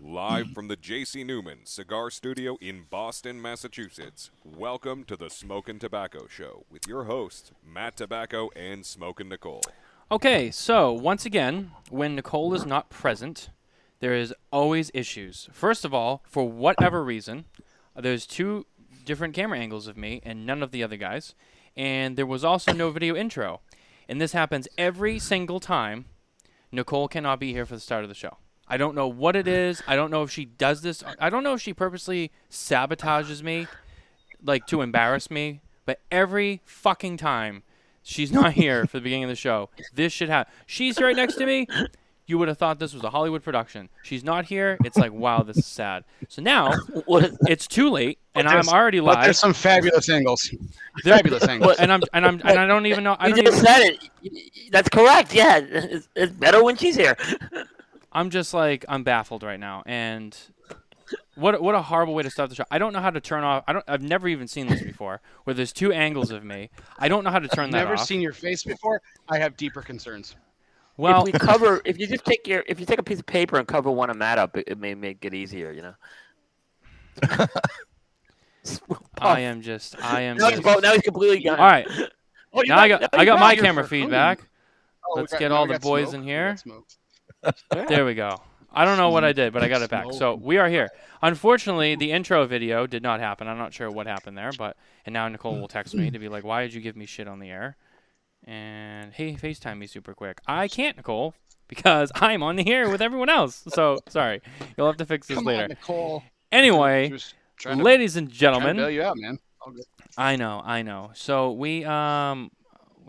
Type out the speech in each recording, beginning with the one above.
Live from the J.C. Newman Cigar Studio in Boston, Massachusetts. Welcome to the Smokin Tabacco Show with your hosts, Matt Tabacco and Smokin' Nicole. Okay, so once again, when Nicole is not present, there is always issues. First of all, for whatever reason, there's two different camera angles of me and none of the other guys, and there was also no video intro. And this happens every single time Nicole cannot be here for the start of the show. I don't know what it is. I don't know if she does this. I don't know if she purposely sabotages me, like to embarrass me. But every fucking time she's not here for the beginning of the show, this should happen. She's right next to me. You would have thought this was a Hollywood production. She's not here. It's like, wow, this is sad. So now it's too late, and I'm already But live. there's some fabulous angles. There- fabulous angles. and I'm and I'm and I don't even know. I You just even, said it. That's correct. Yeah, it's, it's better when she's here. I'm just like I'm baffled right now, and what what a horrible way to start the show. I don't know how to turn off. I don't. I've never even seen this before, where there's two angles of me. I don't know how to turn that off Never off. seen your face before. I have deeper concerns. well, if we cover, if you just take your, if you take a piece of paper and cover one of Matt up, it, it may make it easier. You know. I am just. I am. Now he's, Just, bo- now he's completely gone. all right. Oh, you're Now I got I got my camera feedback. Oh, Let's got- get all the boys smoke. in We here. There we go. I don't know what I did, but I got it back. So we are here. Unfortunately, the intro video did not happen. I'm not sure what happened there, but and now Nicole will text me to be like, "Why did you give me shit on the air?" And hey, FaceTime me super quick. I can't, Nicole, because I'm on the air with everyone else. So sorry, you'll have to fix this Come later. on, Nicole. Anyway, ladies and gentlemen, out, man. I know, I know. So we um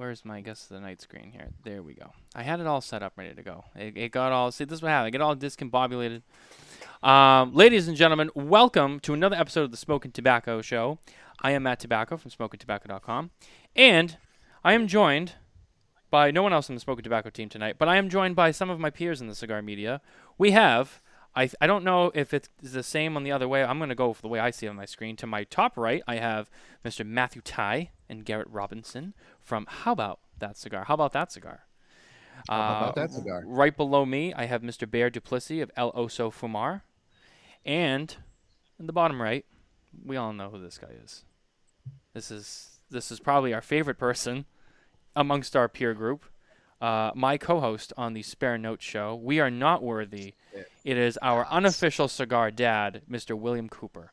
where's my guess the night screen here? There we go. I had it all set up ready to go. It, it got all see this is what happened. I get all discombobulated. Um, ladies and gentlemen, welcome to another episode of the Smokin Tabacco Show. I am Matt Tabacco from SmokinTabacco.com, and I am joined by no one else on the Smokin Tabacco team tonight, but I am joined by some of my peers in the cigar media. We have I, I don't know if it's the same on the other way. I'm going to go for the way I see it on my screen. To my top right, I have Mr. Matthew Ty and Garrett Robinson from How About That Cigar? How About That Cigar? How about Uh, that cigar? Right below me, I have Mr. Bear Duplisea of El Oso Fumar. And in the bottom right, we all know who this guy is. This is this is probably our favorite person amongst our peer group. Uh, my co-host on the Spare Note show. We are not worthy. It is our unofficial cigar dad, Mr. William Cooper.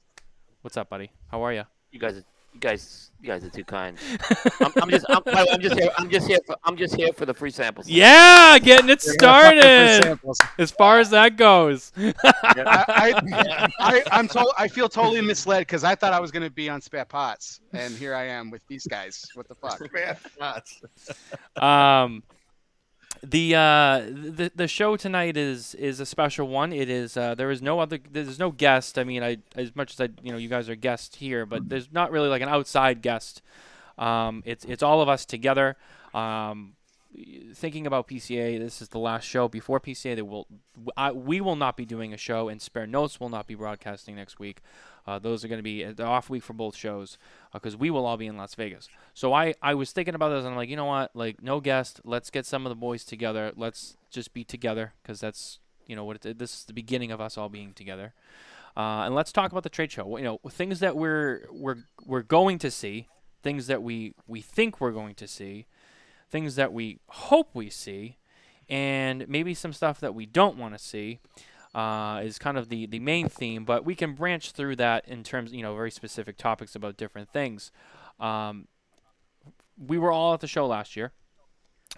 What's up, buddy? How are you? You guys, you guys, you guys are too kind. I'm, I'm just, I'm, I'm just here. I'm just here. For, I'm just here for the free samples. Yeah, getting it You're gonna fuck with free started. As far as that goes. I, I, I, I'm to- I feel totally misled because I thought I was going to be on Spare Pots, and here I am with these guys. What the fuck? Spat Pots. um, the uh the the show tonight is is a special one. It is uh there is no other there's no guest. I mean, I as much as I you know you guys are guests here, but there's not really like an outside guest. Um, it's it's all of us together. Um, thinking about PCA, this is the last show before PCA. There will I, we will not be doing a show, and Spare Notes will not be broadcasting next week. Uh, those are going to be the off week for both shows because we will all be in Las Vegas. So I, I was thinking about this and I'm like, you know what? Like, no guest. Let's get some of the boys together. Let's just be together because that's, you know, what it, this is the beginning of us all being together. Uh, and let's talk about the trade show. You know, things that we're we're we're going to see, things that we we think we're going to see, things that we hope we see, and maybe some stuff that we don't want to see. Uh, is kind of the, the main theme, but we can branch through that in terms, you know, very specific topics about different things. Um, we were all at the show last year,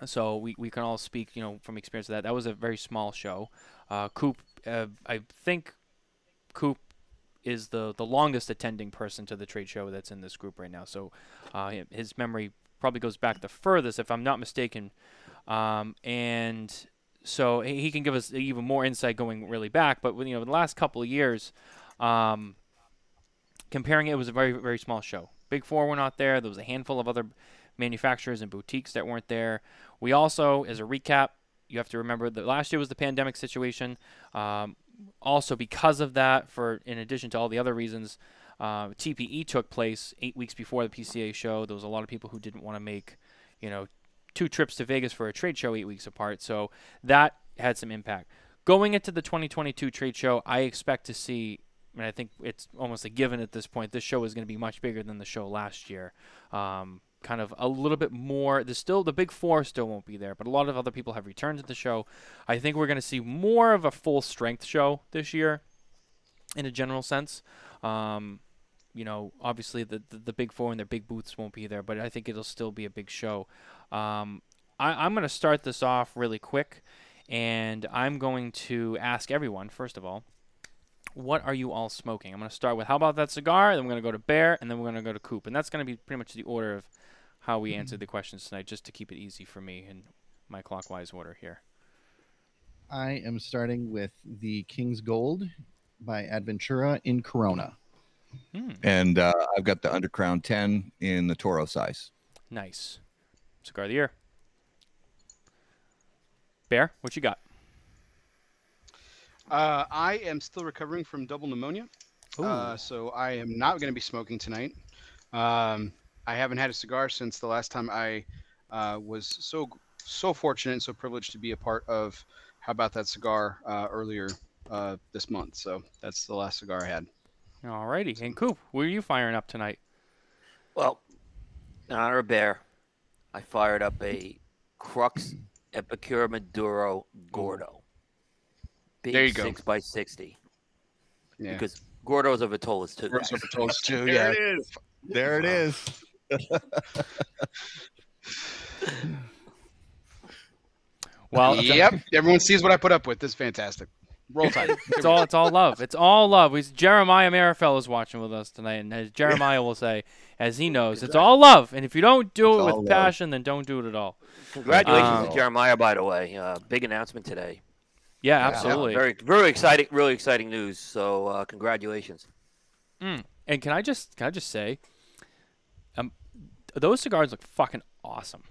so we, we can all speak, you know, from experience of that. That was a very small show. Uh, Coop, uh, I think Coop is the, the longest attending person to the trade show that's in this group right now. So uh, his memory probably goes back the furthest, if I'm not mistaken. Um, and so he can give us even more insight going really back. But you know, the last couple of years, um, comparing it, it was a very very small show. Big Four were not there. There was a handful of other manufacturers and boutiques that weren't there. We also, as a recap, you have to remember that last year was the pandemic situation. Um, also, because of that, for in addition to all the other reasons, uh, TPE took place eight weeks before the PCA show. There was a lot of people who didn't want to make, you know, two trips to Vegas for a trade show eight weeks apart. So that had some impact. going into the 2022 trade show, I expect to see. Mean, I think it's almost a given at this point. This show is going to be much bigger than the show last year. Um, kind of a little bit more. There's still the big four still won't be there, but a lot of other people have returned to the show. I think we're going to see more of a full strength show this year, in a general sense. Um, you know, obviously the, the, the big four and their big booths won't be there, but I think it'll still be a big show. Um, I, I'm going to start this off really quick, and I'm going to ask everyone first of all, what are you all smoking? I'm going to start with how about that cigar, then we're going to go to Bear, and then we're going to go to Coop, and that's going to be pretty much the order of how we answer the questions tonight, just to keep it easy for me in my clockwise order here. I am starting with the King's Gold by Aventura in Corona. Hmm, And uh, I've got the Undercrown 10 in the Toro size. nice. Cigar of the year. Bear, what you got? Uh, I am still recovering from double pneumonia, uh, so I am not going to be smoking tonight. Um, I haven't had a cigar since the last time I uh, was so so fortunate and so privileged to be a part of How About That Cigar uh, earlier uh, this month. So that's the last cigar I had. Alrighty, and Coop, what are you firing up tonight? Well, in honor of Bear, I fired up a Crux Epicure Maduro Gordo. Big There you go. six by sixty. Yeah. Because Gordos are Vitolas too. Roast over toast too. There Yeah. it is. There it is. Well, yep. Everyone sees what I put up with. This is fantastic. Roll Tide. It's all it's all love. It's all love. We, Jeremiah Marifel is watching with us tonight, and as Jeremiah will say, as he knows, it's all love. And if you don't do It's it with love. passion, then don't do it at all. Congratulations Um, to Jeremiah, by the way. Uh, big announcement today. Yeah, Yeah. absolutely. Very, very exciting, really exciting news. So, uh, congratulations. And can I just can I just say, um, those cigars look fucking awesome.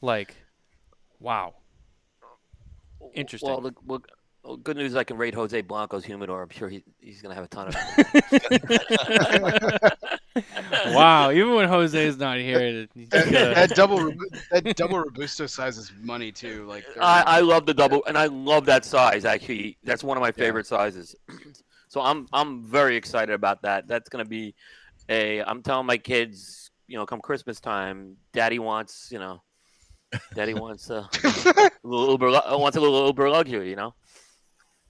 Like, wow. Interesting. Well, the, well, well, good news. I can rate Jose Blanco's humidor. I'm sure he, he's going to have a ton of. wow. Even when Jose is not here, it- you just gotta- that double Robu- that double robusto size is money too. Like I, I love the double, uh, and I love that size. Actually, that's one of my favorite sizes. so I'm I'm very excited about that. That's going to be a. I'm telling my kids, you know, come Christmas time, Daddy wants, you know, Daddy wants a, little Uber, wants a little Uber luxury, you know.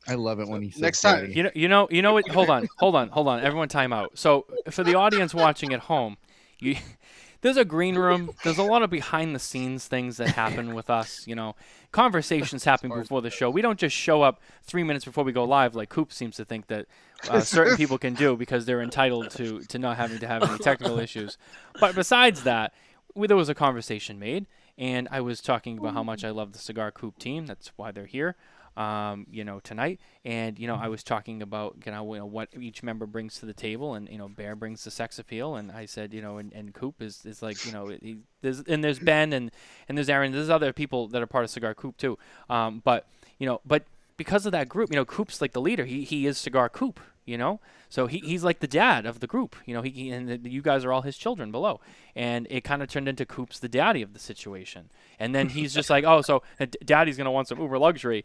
I love it when he says Next time- daddy. You know, you know, you know what? Hold on, hold on, hold on. Everyone, time out. So, for the audience watching at home, you, there's a green room. There's a lot of behind the scenes things that happen with us. You know, conversations happen before the show. We don't just show up three minutes before we go live, like Coop seems to think that uh, certain people can do because they're entitled to to not having to have any technical issues. But besides that, we, there was a conversation made, and I was talking about how much I love the Cigar Coop team. That's why they're here um, you know, tonight. And you know, I was talking about you know, you know what each member brings to the table, and you know, Bear brings the sex appeal, and I said, you know, and, and Coop is, is like, you know, he, there's and there's Ben and and there's Aaron, there's other people that are part of Cigar Coop too. Um, but you know, but because of that group, you know, Coop's like the leader. He he is Cigar Coop, you know. So he, he's like the dad of the group, you know. He, he and the, you guys are all his children below, and it kind of turned into Coop's the daddy of the situation. And then he's just like, oh, so uh, d- daddy's gonna want some Uber luxury.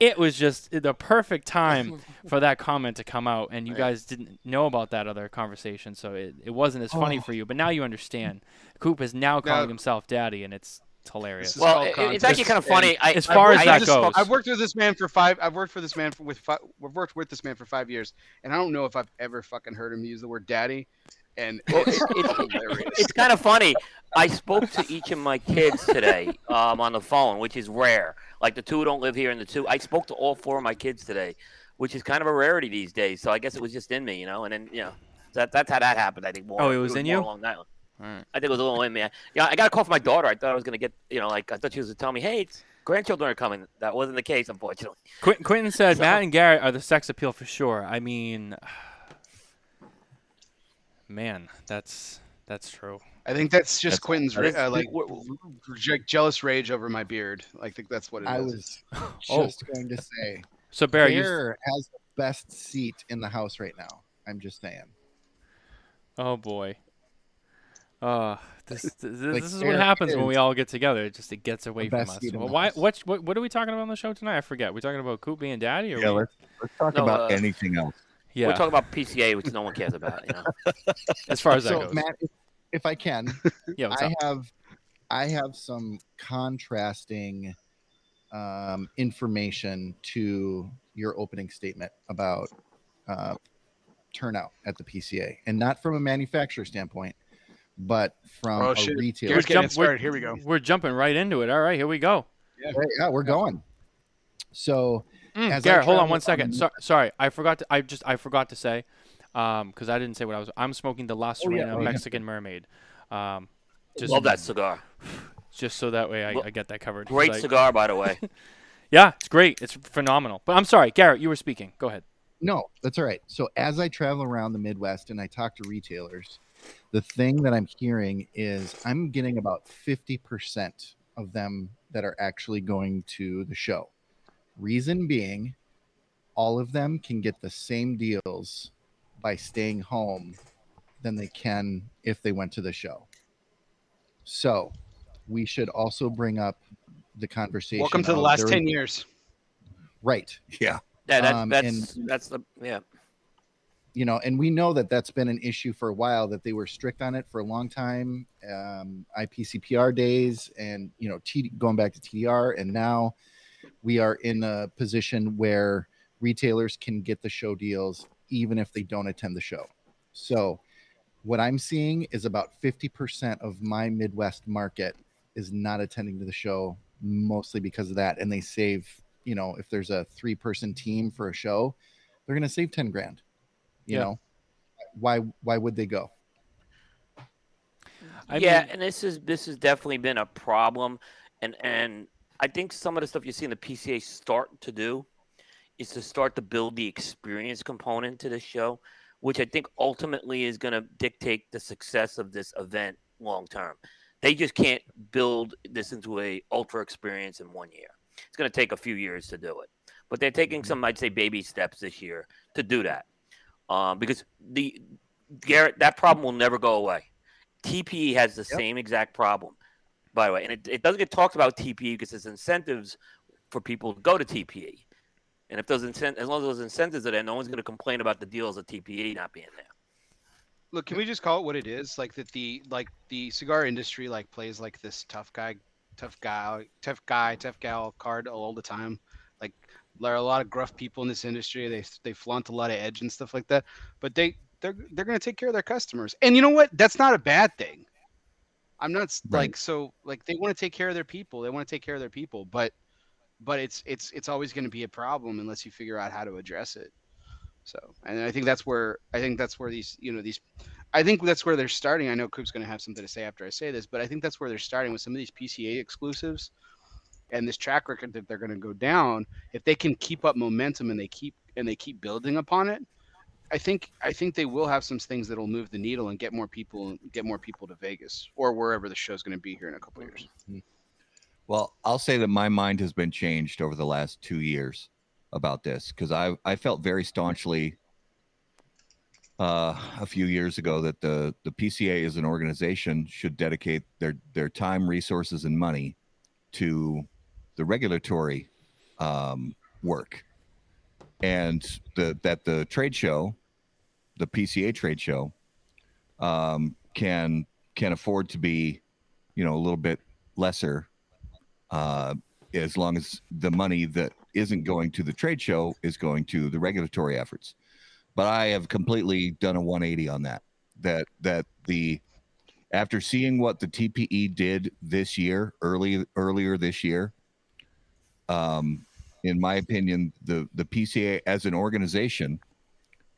It was just the perfect time for that comment to come out, and you guys didn't know about that other conversation, so it, it wasn't as funny oh. for you. But now you understand. Coop is now calling Now- himself daddy, and it's, it's hilarious. Well, it- it's actually context, kind of funny. I, as far I, as I that just- goes. I've worked with this man for five. I've worked for this man for with five. We've worked with this man for five years, and I don't know if I've ever fucking heard him use the word daddy. And Well, it's it- it- it's kind of funny. I spoke to each of my kids today um, on the phone, which is rare. Like the two don't live here, and the two I spoke to all four of my kids today, which is kind of a rarity these days. So I guess it was just in me, you know. And then you know, that that's how that happened. I think more. Oh, it was in more you? Along that line. I think it was a little in me. Yeah, I got a call from my daughter. I thought I was gonna get, you know, like I thought she was gonna tell me, hey, it's grandchildren are coming. That wasn't the case, unfortunately. Quentin, Quentin said Matt and Garrett are the sex appeal for sure. I mean, man, that's that's true. I think that's just That's- Quentin's that ra- uh, like je- jealous rage over my beard. I think that's what it is. I was Oh. just going to say, So Bear, you, Bear has the best seat in the house right now. I'm just saying. oh boy. Uh, this this, Like, this is what happens when we all get together. It just it gets away from us. Well, why? house. What, what what are we talking about on the show tonight? I forget. We're talking about Coop being daddy, or Yeah, we, let's, let's talk No, about uh, anything else. yeah. We're talking about PCA, which no one cares about. You know? as far as that so goes. Matt, if, if I can, yeah. What's I up? have I have some contrasting um, information to your opening statement about uh, turnout at the PCA, and not from a manufacturer standpoint, but from Oh, a shit. retailer. Here's getting jump- it started. Here we go. We're jumping right into it. All right, here we go. Right, yeah, we're going. So Mm, As Garrett, hold on one second. on- So, sorry, I forgot to. I just I forgot to say, um, because I didn't say what I was. I'm smoking the La Oh, Sirena oh, yeah. Mexican Mermaid. Um, just Love that cigar. just so that way I, Well, I get that covered. Great I- cigar, by the way. Yeah, it's great. It's phenomenal. But I'm sorry, Garrett, you were speaking. Go ahead. No, that's all right. So as I travel around the Midwest and I talk to retailers, the thing that I'm hearing is I'm getting about 50% of them that are actually going to the show. Reason being, all of them can get the same deals by staying home than they can if they went to the show. So we should also bring up the conversation. Welcome to the last there- 10 years. Right. Yeah. Yeah, that, Um, that's that's the yeah. you know, and we know that that's been an issue for a while. That they were strict on it for a long time, um, IPCPR days, and you know, T- going back to TDR, and now we are in a position where retailers can get the show deals even if they don't attend the show. So, what I'm seeing is about 50% of my Midwest market is not attending to the show, mostly because of that, and they save. You know, if there's a three-person team for a show, they're going to save 10 grand you Yeah. know why why would they go I yeah, mean, and this is this has definitely been a problem, and and I think some of the stuff you see in the PCA start to do is to start to build the experience component to the show, which I think ultimately is going to dictate the success of this event long term. They just can't build this into a ultra experience in one year. It's going to take a few years to do it, but they're taking some, I'd say, baby steps this year to do that, um, because the Garrett that problem will never go away. TPE has the Yep. same exact problem, by the way, and it, it doesn't get talked about TPE because there's incentives for people to go to TPE, and if those incent- as long as those incentives are there, no one's going to complain about the deals of TPE not being there. Look, can we just call it what it is? Like that the like the cigar industry like plays like this tough guy, tough guy, tough guy, tough gal card all the time. Like there are a lot of gruff people in this industry. They they flaunt a lot of edge and stuff like that. But they they're they're gonna take care of their customers. And you know what? That's not a bad thing. I'm not Right. like so like they want to take care of their people. They want to take care of their people, but but it's it's it's always going to be a problem unless you figure out how to address it. So, and I think that's where I think that's where these you know these I think that's where they're starting. I know Coop's going to have something to say after I say this, but I think that's where they're starting with some of these PCA exclusives and this track record that they're going to go down. If they can keep up momentum and they keep and they keep building upon it, I think I think they will have some things that'll move the needle and get more people get more people to Vegas or wherever the show's going to be here in a couple years. Mm-hmm. Well, I'll say that my mind has been changed over the last two years about this because I I felt very staunchly uh, a few years ago that the the PCA as an organization should dedicate their their time, resources, and money to the regulatory um, work, and the that the trade show, the PCA trade show, um, can can afford to be, you know, a little bit lesser uh, as long as the money that isn't going to the trade show is going to the regulatory efforts. But I have completely done a 180 on that. That that the after seeing what the TPE did this year, early earlier this year, um, in my opinion, the the PCA as an organization,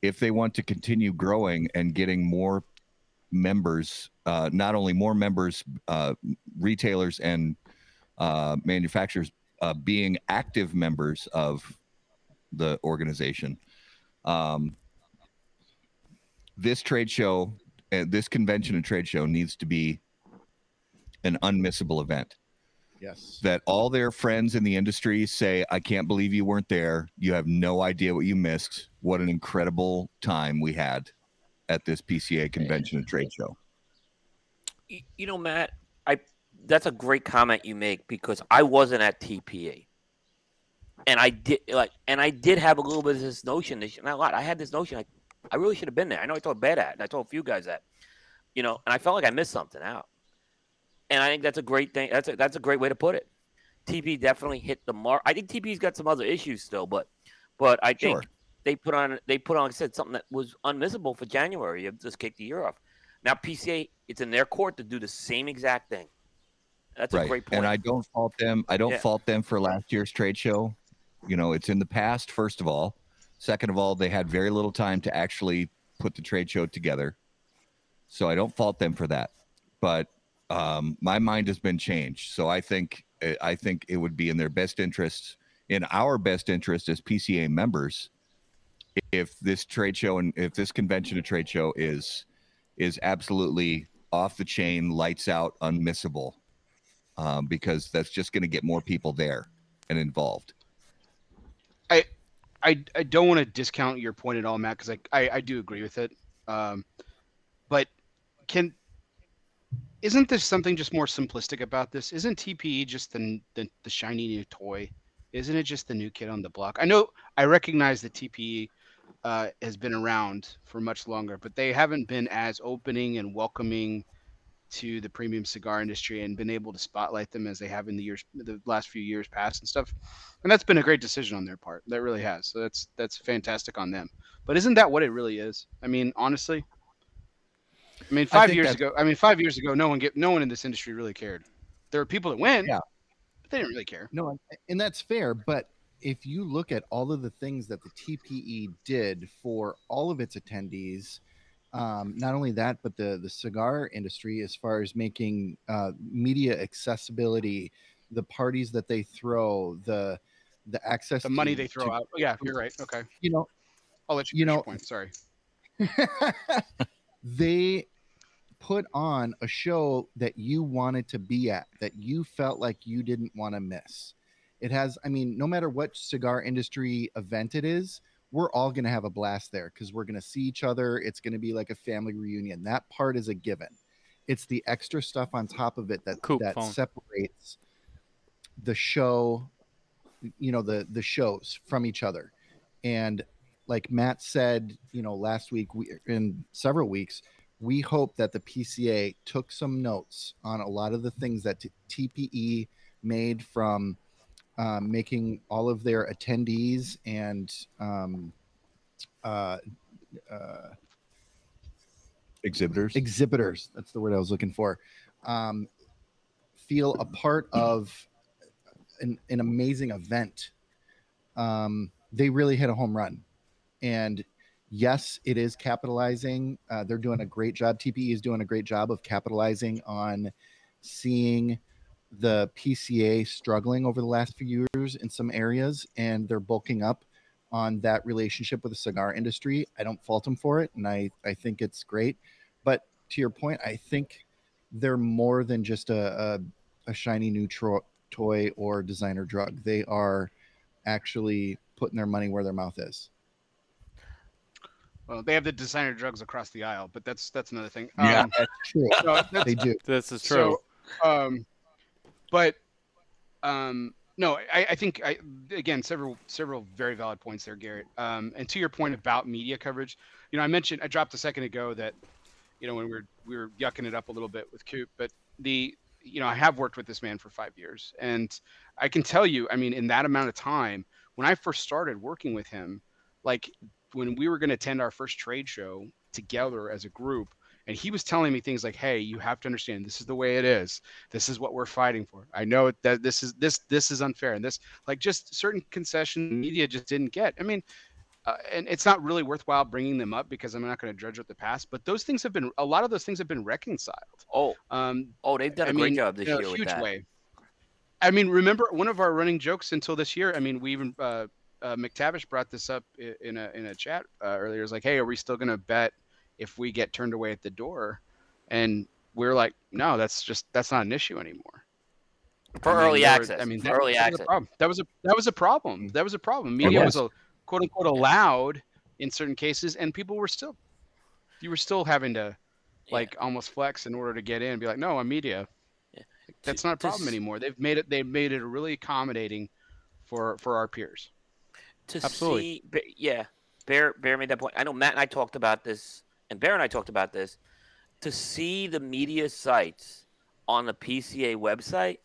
if they want to continue growing and getting more members, uh, not only more members, uh, retailers and uh, manufacturers uh, being active members of the organization. Um, this trade show, uh, this convention and trade show needs to be an unmissable event. yes That all their friends in the industry say, I can't believe you weren't there. You have no idea what you missed. What an incredible time we had at this PCA convention and trade show. you know, Matt, I that's a great comment you make because I wasn't at TPE, and I did like, and I did have a little bit of this notion. This not a lot. I had this notion. Like, I really should have been there. I know I told Bed at, and I told a few guys that, you know, and I felt like I missed something out. And I think that's a great thing. That's a, that's a great way to put it. TP definitely hit the mark. I think TP's got some other issues still, but but I think Sure. they put on they put on like I said something that was unmissable for January. You just kicked the year off. Now PCA, it's in their court to do the same exact thing. That's a great point. And I don't fault them. I don't Yeah. fault them for last year's trade show. You know, it's in the past, first of all. Second of all, they had very little time to actually put the trade show together. So I don't fault them for that. But um, my mind has been changed. So I think I think it would be in their best interest, in our best interest as PCA members, if this trade show and if this convention and trade show is is absolutely off the chain, lights out, unmissable um, because that's just going to get more people there and involved. I I I don't want to discount your point at all, Matt, because I, I I do agree with it. Um, but can isn't there something just more simplistic about this? Isn't TPE just the, the the shiny new toy? Isn't it just the new kid on the block? I know I recognize that TPE uh, has been around for much longer, but they haven't been as opening and welcoming to the premium cigar industry and been able to spotlight them as they have in the years the last few years past and stuff and that's been a great decision on their part. That really has. So that's that's fantastic on them. But isn't that what it really is? I mean, honestly. I mean, five think years ago. I mean, five years ago, no one get no one in this industry really cared. There were people that win, Yeah. but they didn't really care. No, and that's fair. But if you look at all of the things that the TPE did for all of its attendees, um, not only that, but the the cigar industry, as far as making uh, media accessibility, the parties that they throw, the the access, The money they throw to- out. Yeah, you're right. Okay, You know, I'll let you. You know- point. Sorry. they put on a show that you wanted to be at, that you felt like you didn't want to miss. It has, I mean, no matter what cigar industry event it is, we're all going to have a blast there because we're going to see each other. It's going to be like a family reunion. That part is a given. It's the extra stuff on top of it that Coop that phone. separates the show, you know, the the shows from each other. And like Matt said, you know, last week we in several weeks, we hope that the PCA took some notes on a lot of the things that t- TPE made from um, making all of their attendees and um, uh, uh, Exhibitors. exhibitors that's the word i was looking for. Um, feel a part of an, an amazing event. Um, they really hit a home run. And yes it is capitalizing uh, they're doing a great job tpe is doing a great job of capitalizing on seeing the pca struggling over the last few years in some areas and they're bulking up on that relationship with the cigar industry i don't fault them for it and i i think it's great but to your point, I think they're more than just a, a, a shiny new tro- toy or designer drug. They are actually putting their money where their mouth is. Well, they have the designer drugs across the aisle, but that's that's another thing. Yeah. Um, That's true. no, that's- they do. This is true. So, um, but um, no, I, I think I again several several very valid points there, Garrett. Um, and to your point about media coverage, you know, I mentioned I dropped a second ago that you know when we were we were yucking it up a little bit with Coop, but the you know I have worked with this man for five years, and I can tell you, I mean, in that amount of time, when I first started working with him, like when we were going to attend our first trade show together as a group and he was telling me things like hey you have to understand this is the way it is this is what we're fighting for i know that this is this this is unfair and this like just certain concessions the media just didn't get i mean uh, and it's not really worthwhile bringing them up because i'm not going to judge with the past but those things have been a lot of those things have been reconciled oh, um oh, they've done a I great mean, job this in a year with huge that. way. I mean, remember one of our running jokes until this year. I mean, we even uh, uh, McTavish brought this up in a in a chat uh, earlier. It was like, hey, are we still going to bet if we get turned away at the door? And we're like, no, that's just that's not an issue anymore. For I mean, early there were- access. I mean, that, early that was a access. problem. That was a that was a problem. That was a problem. Media yes. was a quote unquote allowed in certain cases, and people were still you were still having to like almost flex in order to get in. Be like, no, I'm media. Yeah. That's not a problem s- anymore. They've made it. They've made it really accommodating for for our peers. to Absolutely. see yeah bear bear made that point i know matt and i talked about this and bear and i talked about this to see the media sites on the pca website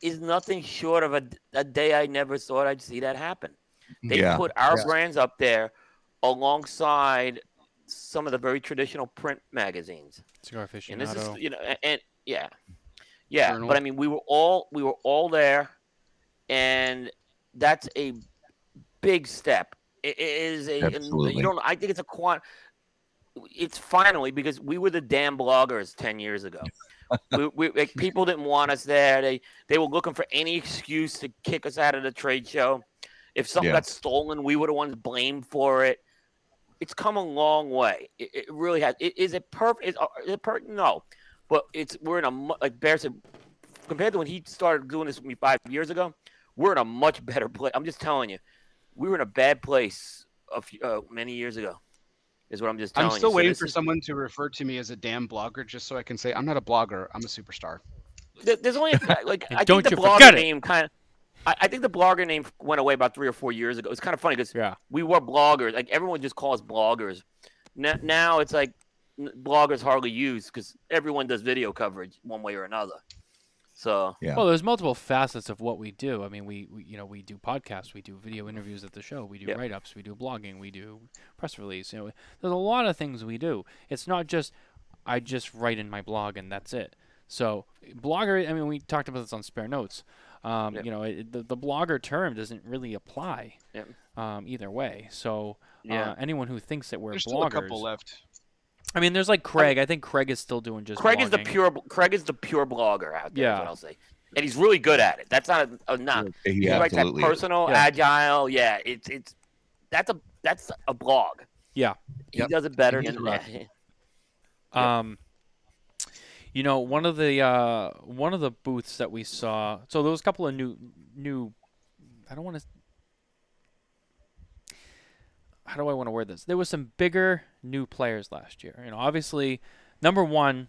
is nothing short of a, a day i never thought i'd see that happen they Yeah. put our Yeah. brands up there alongside some of the very traditional print magazines Cigar and this is you know and, and yeah yeah Journal. but i mean we were all we were all there and that's a big step it, it is a Absolutely. you don't i think it's a quant it's finally because we were the damn bloggers 10 years ago we, we like, people didn't want us there they they were looking for any excuse to kick us out of the trade show if something Yeah. got stolen we were the ones blamed for it it's come a long way. It, it really has. It, is it perfect? Is, uh, is it perfect? No, but it's we're in a like Bear said compared to when he started doing this with me five years ago. We're in a much better place. I'm just telling you, we were in a bad place a few, uh, many years ago. Is what I'm just telling I'm still you. Waiting this for is- someone to refer to me as a damn blogger, just so I can say I'm not a blogger. I'm a superstar. There's only like I don't think the you blogger name kind of. I, I think the blogger name went away about three or four years ago. It's kind of funny because Yeah. we were bloggers. Like everyone just calls bloggers. N- now it's like bloggers hardly used because everyone does video coverage one way or another. So Yeah. Well, there's multiple facets of what we do. I mean, we, we you know we do podcasts, we do video interviews at the show, we do Yeah. write-ups, we do blogging, we do press release. You know, there's a lot of things we do. It's not just I just write in my blog and that's it. So blogger, I mean, we talked about this on spare notes. Um, Yep. You know, it, the, the blogger term doesn't really apply Yep. um, either way. So yeah, uh, anyone who thinks that we're There's still a couple left. I mean, there's like Craig. I think Craig is still doing just. Craig is the pure Craig is the pure blogger out there. Yeah. Is what I'll say, and he's really good at it. That's not a, a knock. He He writes that absolutely is. personal, Yeah. agile. Yeah, it's it's that's a that's a blog. Yeah. he Yep. does it better than right. that. Um, you know, one of the uh, one of the booths that we saw. So there was a couple of new new. I don't want to. How do I want to word this? There was some bigger new players last year. You know, obviously, number one,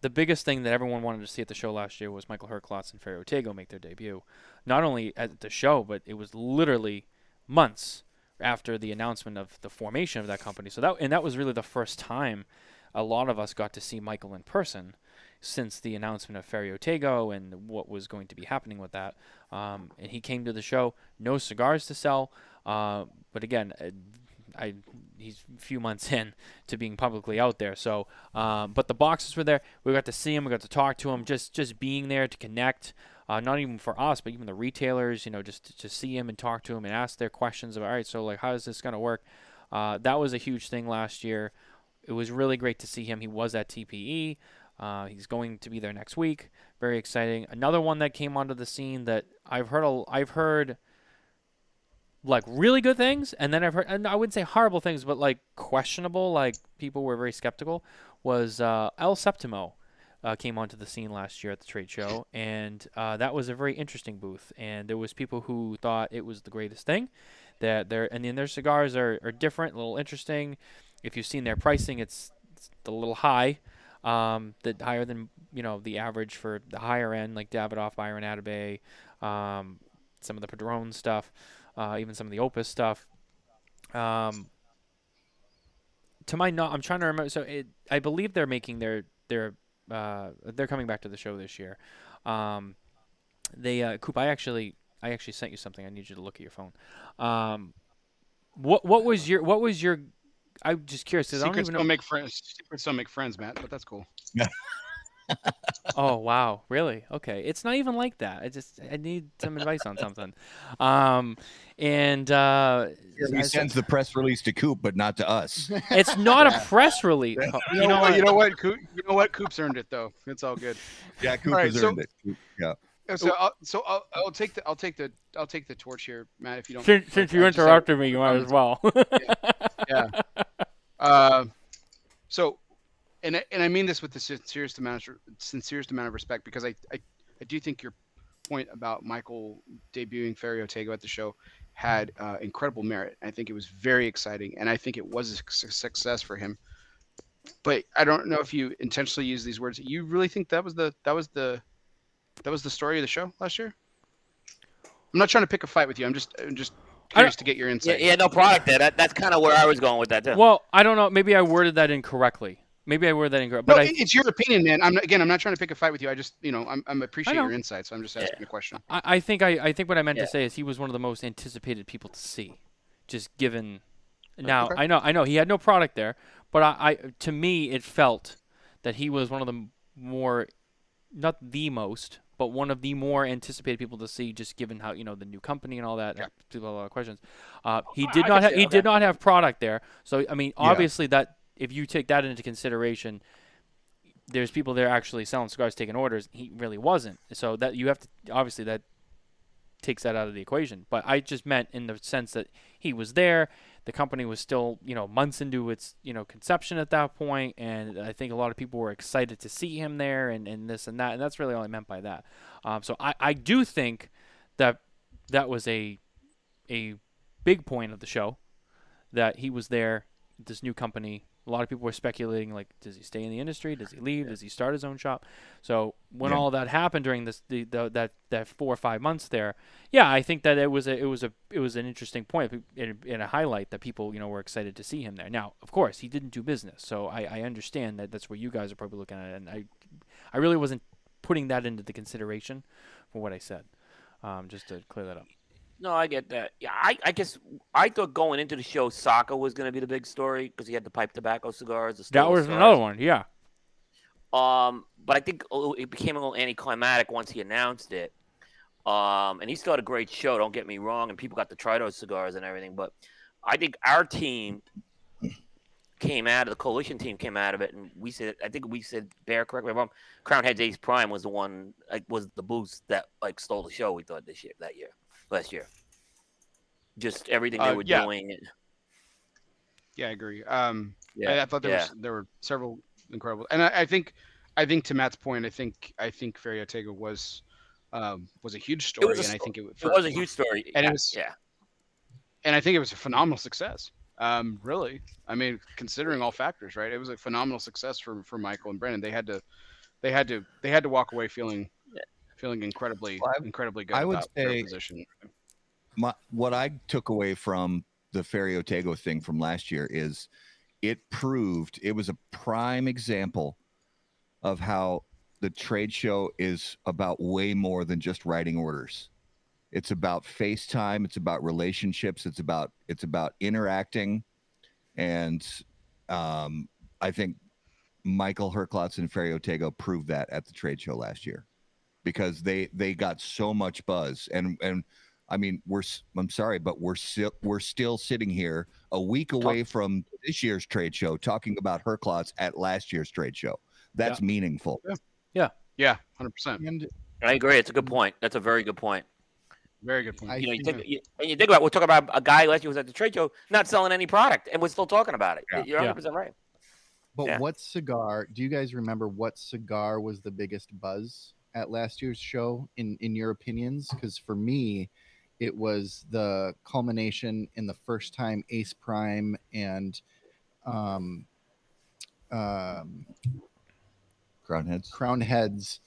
the biggest thing that everyone wanted to see at the show last year was Michael Herklots and Ferio Tego make their debut. Not only at the show, but it was literally months after the announcement of the formation of that company. So that and that was really the first time a lot of us got to see Michael in person since the announcement of Ferio Tego and what was going to be happening with that. Um, and he came to the show, no cigars to sell. Uh, but again, uh, I he's a few months in to being publicly out there. So, um, but the boxes were there. We got to see him. We got to talk to him. Just just being there to connect. Uh, not even for us, but even the retailers. You know, just to, to see him and talk to him and ask their questions. All right, so like, how is this gonna work? Uh, that was a huge thing last year. It was really great to see him. He was at TPE. Uh, he's going to be there next week. Very exciting. Another one that came onto the scene that I've heard. A, I've heard like really good things, and then I've heard, and I wouldn't say horrible things, but like questionable. Like people were very skeptical. Was uh, El Septimo uh, came onto the scene last year at the trade show, and uh, that was a very interesting booth. And there was people who thought it was the greatest thing. That their and then their cigars are, are different, a little interesting. If you've seen their pricing, it's, it's a little high, um, the higher than you know the average for the higher end, like Davidoff, Byron Atabey, um, some of the Padron stuff, uh, even some of the Opus stuff. Um, to my not, I'm trying to remember. So it, I believe they're making their their uh, they're coming back to the show this year. Um, they uh, Coop, I actually I actually sent you something. I need you to look at your phone. Um, what what was your what was your I'm just curious 'cause I don't Secrets even don't know. make friends. Secrets don't make friends, Matt. But that's cool. Oh wow, really? Okay, it's not even like that. I just I need some advice on something. Um, and uh, He I- sends the press release to Coop, but not to us. it's not Yeah. a press release. You know, You know what? what? You know what? Coop, you know what? Coop's earned it though. It's all good. Yeah, Coop All right, has so- earned it. Coop, Yeah. So, I'll, so I'll, I'll take the I'll take the I'll take the torch here, Matt. If you don't. Since, since you I just have- interrupted me, you might as well. yeah. Uh, so, and I, and I mean this with the sincerest amount of sincerest amount of respect because I, I I do think your point about Michael debuting Ferio Tego at the show had uh, incredible merit. I think it was very exciting, and I think it was a success for him. but I don't know if you intentionally use these words. You really think that was the that was the that was the story of the show last year? I'm not trying to pick a fight with you. I'm just I'm just I don't- curious to get your Yeah, insight. yeah, no product there. That, that's kind of where I was going with that too. Well, I don't know. Maybe I worded that incorrectly. Maybe I worded that incorrectly. No, But I, it's your opinion, man. I'm not, again, I'm not trying to pick a fight with you. I just, you know, I'm, I'm appreciate know. your insight, so I'm just asking a question. I, I think I, I think what I meant Yeah. to say is he was one of the most anticipated people to see, just given. Now Okay. I know I know he had no product there, but I, I to me it felt that he was one of the more, not the most, but one of the more anticipated people to see, just given how you know the new company and all that. Yeah. People have a lot of questions. Uh, he did can not ha- he okay. did not have product there, so I mean Yeah. obviously that if you take that into consideration, there's people there actually selling cigars, taking orders. He really wasn't. So that you have to obviously that takes that out of the equation. But I just meant in the sense that he was there. The company was still, you know, months into its, you know, conception at that point, and I think a lot of people were excited to see him there, and, and this and that, and that's really all I meant by that. Um, so I, I do think that that was a a big point of the show that he was there, this new company. A lot of people were speculating, like, does he stay in the industry? Does he leave? Does he start his own shop? So when Yeah. all that happened during this, the, the that that four or five months there, yeah, I think that it was a it was a it was an interesting point and and a highlight that people you know were excited to see him there. Now, of course, he didn't do business, so I, I understand that that's where you guys are probably looking at and I I really wasn't putting that into the consideration for what I said. Um, just to clear that up. No, I get that. Yeah, I, I guess I thought going into the show, Saka was going to be the big story because he had the pipe tobacco cigars. The That was cigars. another one, yeah. Um, but I think it became a little anticlimactic once he announced it. Um, and he still had a great show. Don't get me wrong, and people got to try those cigars and everything. But I think our team came out of the coalition team came out of it, and we said I think we said Bear, correct me if I'm. Crowned Heads Ace Prime was the one like was the boost that like stole the show. We thought this year, that year, last year. Just everything they Uh, were yeah. doing. Yeah, I agree. Um, Yeah, I, I thought there yeah. was there were several incredible, and I, I think, I think to Matt's point, I think I think Ferio Tego was, um, was a huge story, a and I think it, It was a huge story, and it yeah, was- yeah. and I think it was a phenomenal success. Um, really, I mean, considering all factors, right? It was a phenomenal success for for Michael and Brennan. They had to, they had to, they had to walk away feeling, feeling incredibly, Well, I- incredibly good I would say- position. my what I took away from the Ferio Tego thing from last year is it proved it was a prime example of how the trade show is about way more than just writing orders. It's about FaceTime, it's about relationships, it's about it's about interacting. And um, I think Michael Herklots and Ferio Tego proved that at the trade show last year because they they got so much buzz and and I mean, we're I'm sorry, but we're still we're still sitting here a week away from this year's trade show talking about Herklots at last year's trade show. That's meaningful. Yeah, yeah, hundred percent. And I agree. It's a good point. That's a very good point. Very good point. I you know, you think- think, you, and you think about, we're talking about a guy last year was at the trade show, not selling any product, and we're still talking about it. Yeah. You're 100 percent right. But Yeah. what cigar? Do you guys remember what cigar was the biggest buzz at last year's show? In in your opinions? Because for me, it was the culmination in the first time Ace Prime and um, um, Crowned heads. Crowned Heads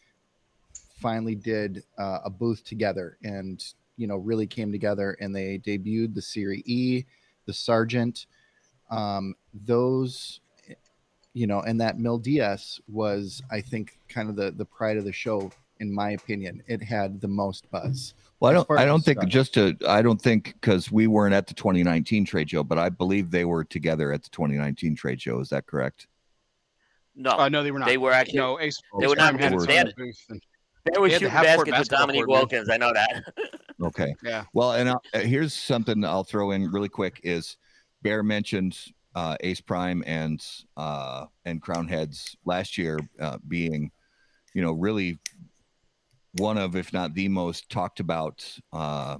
finally did uh, a booth together and you know really came together and they debuted the Series E, the Sergeant. Um, those, you know, and that Mil Días was, I think, kind of the the pride of the show. In my opinion, it had the most buzz. Well, I don't. I don't think cigar. just to. I don't think because we weren't at the 2019 trade show, but I believe they were together at the 2019 trade show. Is that correct? No, Uh, no, they were not. they were actually no, Ace, they were not Prime had its together. own booth. And, they were they had the shooting half-court baskets with basketball Dominique court, man. Wilkins. I know that. Okay. yeah, Well, and uh, here's something I'll throw in really quick: is Bear mentioned uh, Ace Prime and uh, and Crowned Heads last year uh, being, you know, really one of, if not the most talked about uh,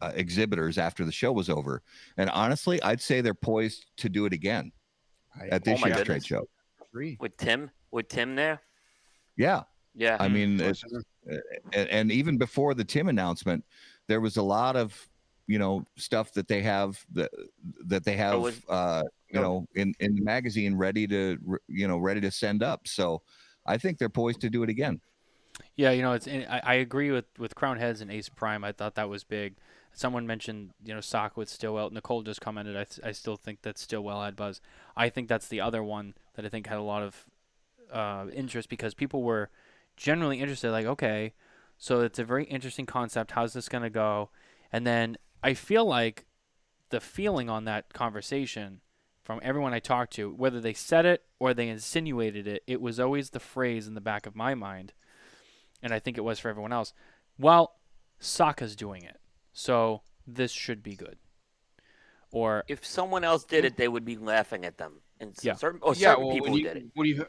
uh, exhibitors after the show was over. And honestly, I'd say they're poised to do it again I at this Oh year's trade show. with Tim, with Tim there. Yeah, Yeah, I mean, it's, and, and even before the Tim announcement, there was a lot of you know stuff that they have that that they have was- uh, you know, in in the magazine, ready to you know, ready to send up. So, I think they're poised to do it again. Yeah, you know, it's and I, I agree with with Crowned Heads and Ace Prime. I thought that was big. Someone mentioned, you know, Sock with Stillwell. Nicole just commented. I, th- I still think that Stillwell had buzz. I think that's the other one that I think had a lot of uh, interest because people were generally interested. Like, okay, so it's a very interesting concept. How's this gonna go? And then I feel like the feeling on that conversation from everyone I talked to, whether they said it or they insinuated it, it was always the phrase in the back of my mind and I think it was for everyone else. Well, Saka's doing it, so this should be good. Or If someone else did hmm? it, they would be laughing at them. And s- Yeah. certain, or yeah, certain well, people you, did it. when you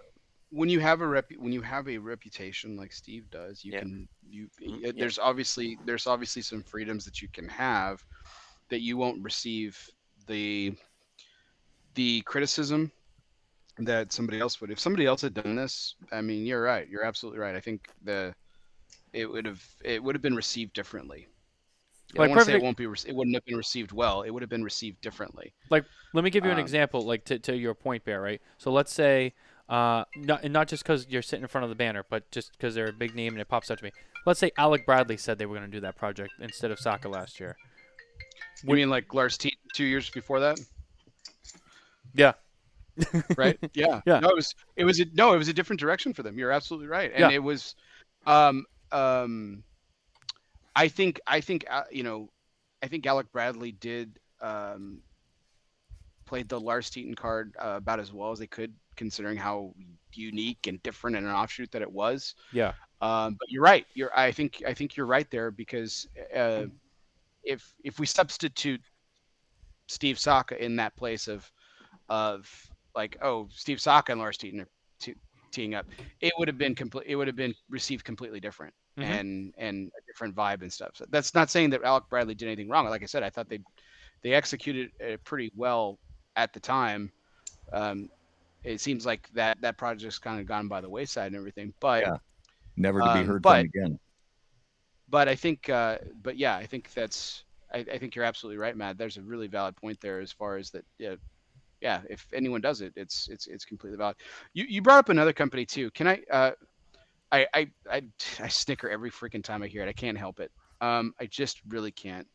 when you have a rep when you have a reputation like Steve does, you Yeah. can you Mhm, uh, yeah. there's obviously there's obviously some freedoms that you can have that you won't receive the the criticism that somebody else would. If somebody else had done this, I mean, you're right. You're absolutely right. I think the it would have it would have been received differently. I Like don't want to say it won't be. Re- it wouldn't have been received well. It would have been received differently. Like, let me give you an Um, example, like to, to your point, Bear. Right. So let's say, uh, not and not just because you're sitting in front of the banner, but just because they're a big name and it pops out to me. Let's say Alec Bradley said they were going to do that project instead of Saka last year. You mean like Lars T two years before that? Yeah. right? Yeah. Yeah. No, it was it was a, no, it was a different direction for them. You're absolutely right, and Yeah. it was, um, um, I think I think uh, you know, I think Alec Bradley did um, played the Lars Teton card uh, about as well as they could, considering how unique and different and an offshoot that it was. Yeah. Um, but you're right. You're I think I think you're right there because uh, if if we substitute Steve Saka in that place of of like oh Steve Saka and Lars Teton are te- teeing up, it would have been complete. It would have been received completely different Mhm. and and a different vibe and stuff. So that's not saying that Alec Bradley did anything wrong. Like I said, I thought they they executed it pretty well at the time. Um, it seems like that that project's kind of gone by the wayside and everything, but. Yeah. Never to be Um, heard but- from again. but I think, uh, but yeah, I think that's, I, I think you're absolutely right, Matt. There's a really valid point there as far as that. Yeah, yeah. If anyone does it, it's it's it's completely valid. You you brought up another company too. Can I? Uh, I I I, I snicker every freaking time I hear it. I can't help it. Um, I just really can't.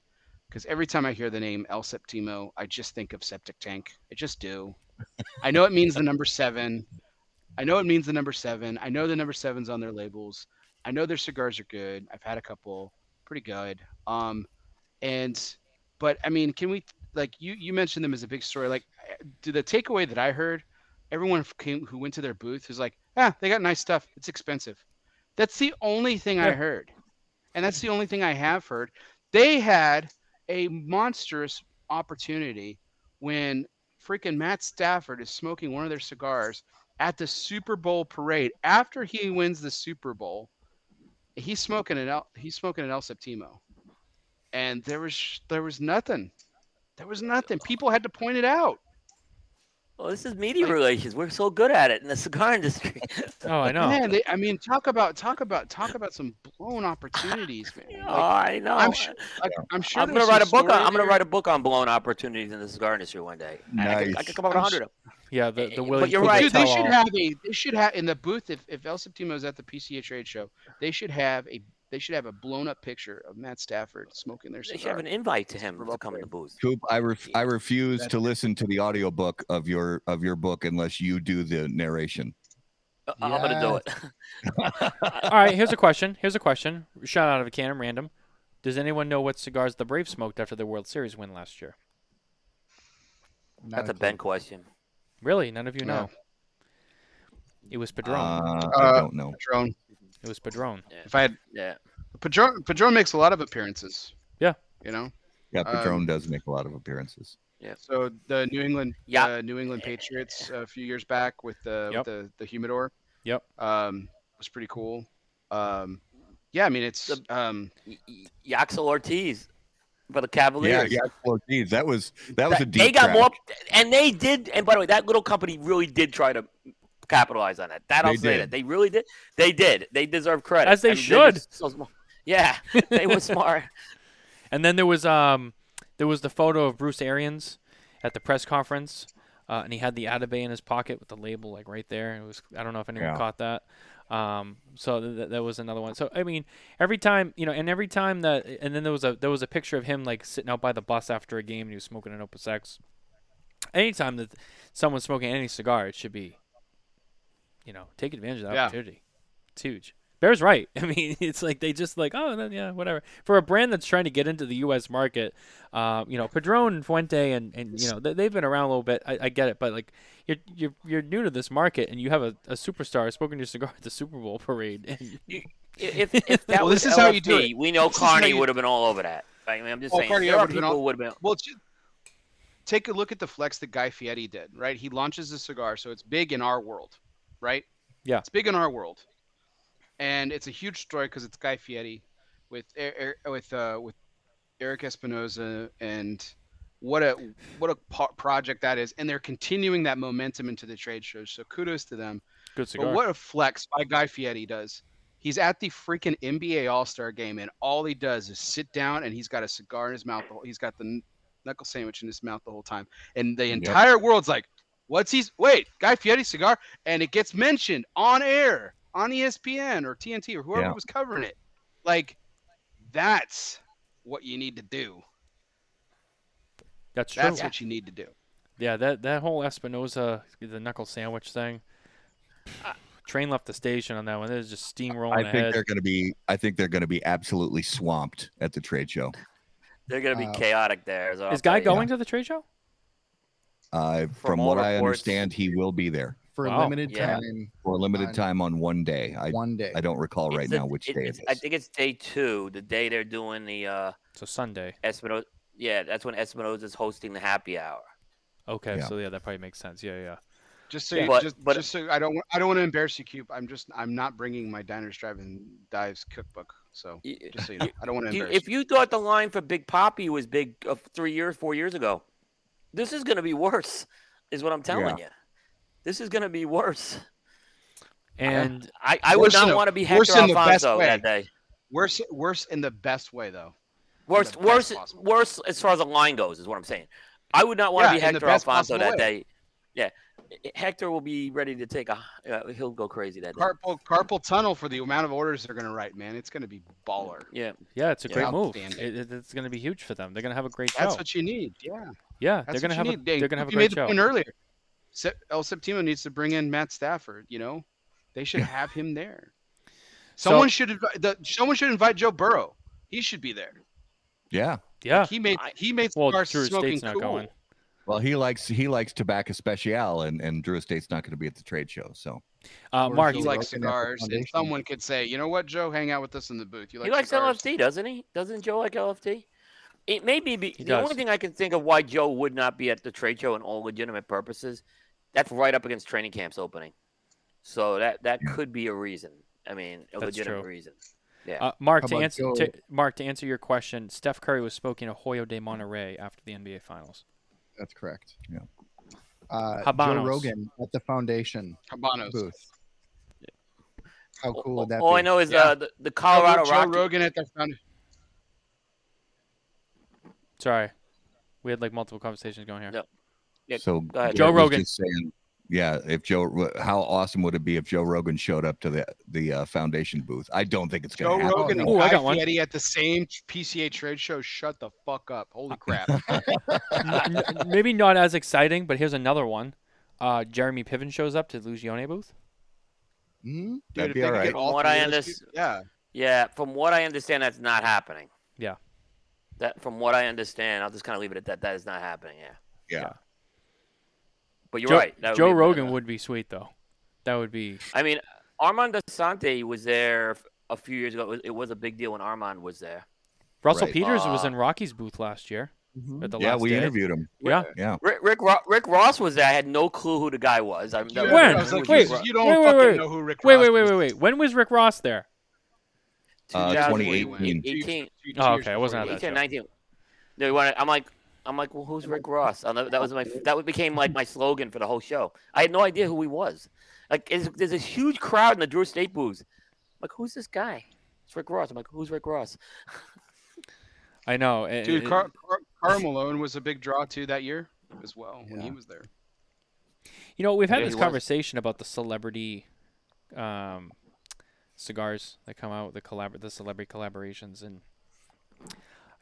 Because every time I hear the name El Septimo, I just think of septic tank. I just do. I know it means the number seven. I know it means the number seven. I know the number seven's on their labels. I know their cigars are good. I've had a couple, pretty good. Um, and but I mean, can we like you you mentioned them as a big story? Like, do the takeaway that I heard, everyone came who went to their booth was like, ah, they got nice stuff. It's expensive. That's the only thing I heard, and that's the only thing I have heard. They had a monstrous opportunity when freaking Matt Stafford is smoking one of their cigars at the Super Bowl parade after he wins the Super Bowl. He's smoking an El, he's smoking an El Septimo, and there was there was nothing. There was nothing. People had to point it out. Well, this is media like- relations. We're so good at it in the cigar industry. Oh, I know. Man, they, I mean, talk about talk about talk about some blown opportunities, man. oh, I know. I'm sure, like, I'm sure. I'm gonna write a book. On, story I'm gonna write a book on blown opportunities in the cigar industry one day. And I, could, I could come up with a I'm hundred of them. Yeah, the the but you're right. Dude, they tell-all. should have a. They should have in the booth if if El Septimo is at the PCA trade show. They should have a. They should have a blown up picture of Matt Stafford smoking their They should have an invite to him to come in the booth. Coop, I ref- I refuse That's to listen to the audiobook of your of your book unless you do the narration. Uh, I'm gonna do it. All right, here's a question. Here's a question. Shot out of a cannon, random. Does anyone know what cigars the Braves smoked after the World Series win last year? Not That's a clue. Ben question. Really, none of you No. know. It was Padron. Uh, Uh, I don't know. Padron. It was Padron. Yeah. If I had Yeah. Padron, Padron makes a lot of appearances. Yeah. You know. Yeah, um, does make a lot of appearances. Yeah. So the New England, Yeah. uh, New England Patriots a few years back with the Yep. with the the humidor. Yep. Um, was pretty cool. Um, yeah, I mean it's The- um, Y- y- Yaxel Ortiz for the Cavaliers. yeah. Well, geez, that was that was a deep. they got track. more, and they did. And by the way, that little company really did try to capitalize on that. That I'll They say did. that they really did. They did. They deserve credit, As they they're should. just so. Yeah, they were smart. And then there was um there was the photo of Bruce Arians at the press conference uh, and he had the Atabey in his pocket with the label like right there. It was I don't know if anyone Yeah. caught that. Um, so th- th- that was another one. So I mean, every time you know, and every time that, and then there was a there was a picture of him like sitting out by the bus after a game and he was smoking an Opus X. Anytime that someone's smoking any cigar, it should be, you know, take advantage of that Yeah. opportunity. It's huge. Bear's right. I mean, it's like they just like, oh, then yeah, whatever. For a brand that's trying to get into the U.S. market, uh, you know, Padron, and Fuente, and, and you know, they, they've been around a little bit. I, I get it, but like, you're you're you're new to this market, and you have a, a superstar smoking your cigar at the Super Bowl parade. And If, if that Well, was this is how you do it. we know This Carney you- would have been all over that. I mean, I'm just Oh, saying, Carney there are all- people would have been. Well, ju- take a look at the flex that Guy Fieri did, right? He launches a cigar, so it's big in our world, right? Yeah. It's big in our world, and it's a huge story because it's Guy Fieri with Er- Er- with uh, with Eric Espinosa and what a what a po- project that is, and they're continuing that momentum into the trade shows. So kudos to them. good cigar. But what a flex by Guy Fieri does. He's at the freaking NBA All Star game, and all he does is sit down and he's got a cigar in his mouth. the whole- He's got the knuckle sandwich in his mouth the whole time, and the entire world's like, "What's he's wait Guy Fieri cigar?" And it gets mentioned on air on ESPN or TNT or whoever Yeah. was covering it. Like, that's what you need to do. That's true. That's what you need to do. Yeah, that that whole Espinosa, the knuckle sandwich thing. Train left the station on that one. There's just steamrolling I think ahead. they're going to be. I think they're going to be absolutely swamped at the trade show. They're going to be Uh, chaotic there. Is, Is Guy tell you. going to the trade show? Uh, from all what I understand, he will be there for Wow. a limited Yeah. time, for a limited On time on one day. I one day. I don't recall right It's the- now which it- day it's- I think it's day two, the day they're doing the uh, So Sunday. Espinosa. Yeah, that's when Espinosa is hosting the happy hour. Okay, Yeah. so yeah, that probably makes sense. Yeah, yeah. Just so Yeah. you, But- just, but- just so I don't I don't want to embarrass you, Cube. I'm just I'm not bringing my diners, drive-in dives cookbook. So just so you know, I don't want to You- embarrass if you thought the line for Big Poppy was big uh, three years, four years ago, this is going to be worse. Is what I'm telling you. This is going to be worse. And I, I would not want to be worse Hector in Alfonso that day. Worse, worse in the best way though. Worse, worse, possible. worse as far as the line goes is what I'm saying. I would not want to Yeah, be in the Hector Alfonso that way. day. Yeah, Hector will be ready to take a. Uh, he'll go crazy that day. Carpal carpal tunnel for the amount of orders they're gonna write, man. It's gonna be baller. Yeah, yeah, it's a Yeah, great move. It, it- it's going to be huge for them. They're going to have a great That's show. what you need. Yeah, yeah, that's they're going to have you a, need. they're going to have a you great made the show. point earlier. Se- El Septimo needs to bring in Matt Stafford. You know, they should have him there. So- Someone should invi- the, someone should invite Joe Burrow. He should be there. yeah. Yeah. He made I- he made Well, cigars Drew smoking Estate's not cool. going. Well, he likes he likes Tabak Especial, and and Drew Estate's not going to be at the trade show. So Uh, Mark, He likes Rogan at the cigars, and someone could say, you know what, Joe, hang out with us in the booth. You like he likes cigars? LFD, doesn't he? Doesn't Joe like LFD? It may be, be the does. only thing I can think of why Joe would not be at the trade show in all legitimate purposes. That's right up against training camps opening, so that that Yeah. could be a reason. I mean, a That's legitimate true. reason. Yeah. uh, Mark, How to answer Joe- to, Mark to answer your question, Steph Curry was smoking a Hoyo de Monterrey after the NBA Finals. That's correct. Yeah. Uh, Habanos. Joe Rogan at the foundation Habanos. booth. How cool would that all be? I know is Yeah. uh, the, the Colorado Joe Rockies. Rogan at their found- Sorry, we had like multiple conversations going here. No. Yeah, so go ahead. Joe Rogan. just saying, yeah, if Joe, how awesome would it be if Joe Rogan showed up to the the uh, foundation booth? I don't think it's going to happen. Rogan and Ooh, I Guy got one. Fieri at the same PCA trade show. Shut the fuck up! Holy crap! N- n- maybe not as exciting, but here's another one. Uh, Jeremy Piven shows up to the Lucione booth. Hmm? Dude, That'd be they all could right. get From what I of those underst- people- yeah, Yeah, from what I understand, that's not happening. Yeah. That from what I understand, I'll just kind of leave it at that. That is not happening. Yeah. Yeah. But you're Joe, right. that Joe be- Rogan would be sweet though. That would be. I mean, Armand Assante was there a few years ago. It was, it was a big deal when Armand was there. Russell Right. Peters was Uh, in Rocky's booth last year Mhm. at the Yeah, last we day. interviewed him. Yeah. Yeah, Rick Rick, Ro- Rick Ross was there. I had no clue who the guy was. I, that You- was- When? I was like, Wait, you, you don't wait, wait, fucking wait. know who Rick Wait, Ross wait, wait, is. wait, wait. When was Rick Ross there? Uh, 2018. 2018. Two- two Oh, years okay, I wasn't at that 18, show. 19. They wanted, I'm like, I'm like, well, who's Rick Ross? And that that was my that became like my slogan for the whole show. I had no idea who he was. Like, there's, there's a huge crowd in the Drew Estate booth. I'm like, who's this guy? It's Rick Ross. I'm like, who's Rick Ross? I know. it- Dude, it- Car- Car- Karl Malone was a big draw too that year as well when he was there. You know, we've had Yeah, this he was. conversation about the celebrity um, cigars that come out, the collabor- the celebrity collaborations, and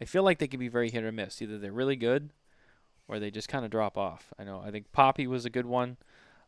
I feel like they can be very hit or miss. Either they're really good, or they just kind of drop off. I know. I think Poppy was a good one.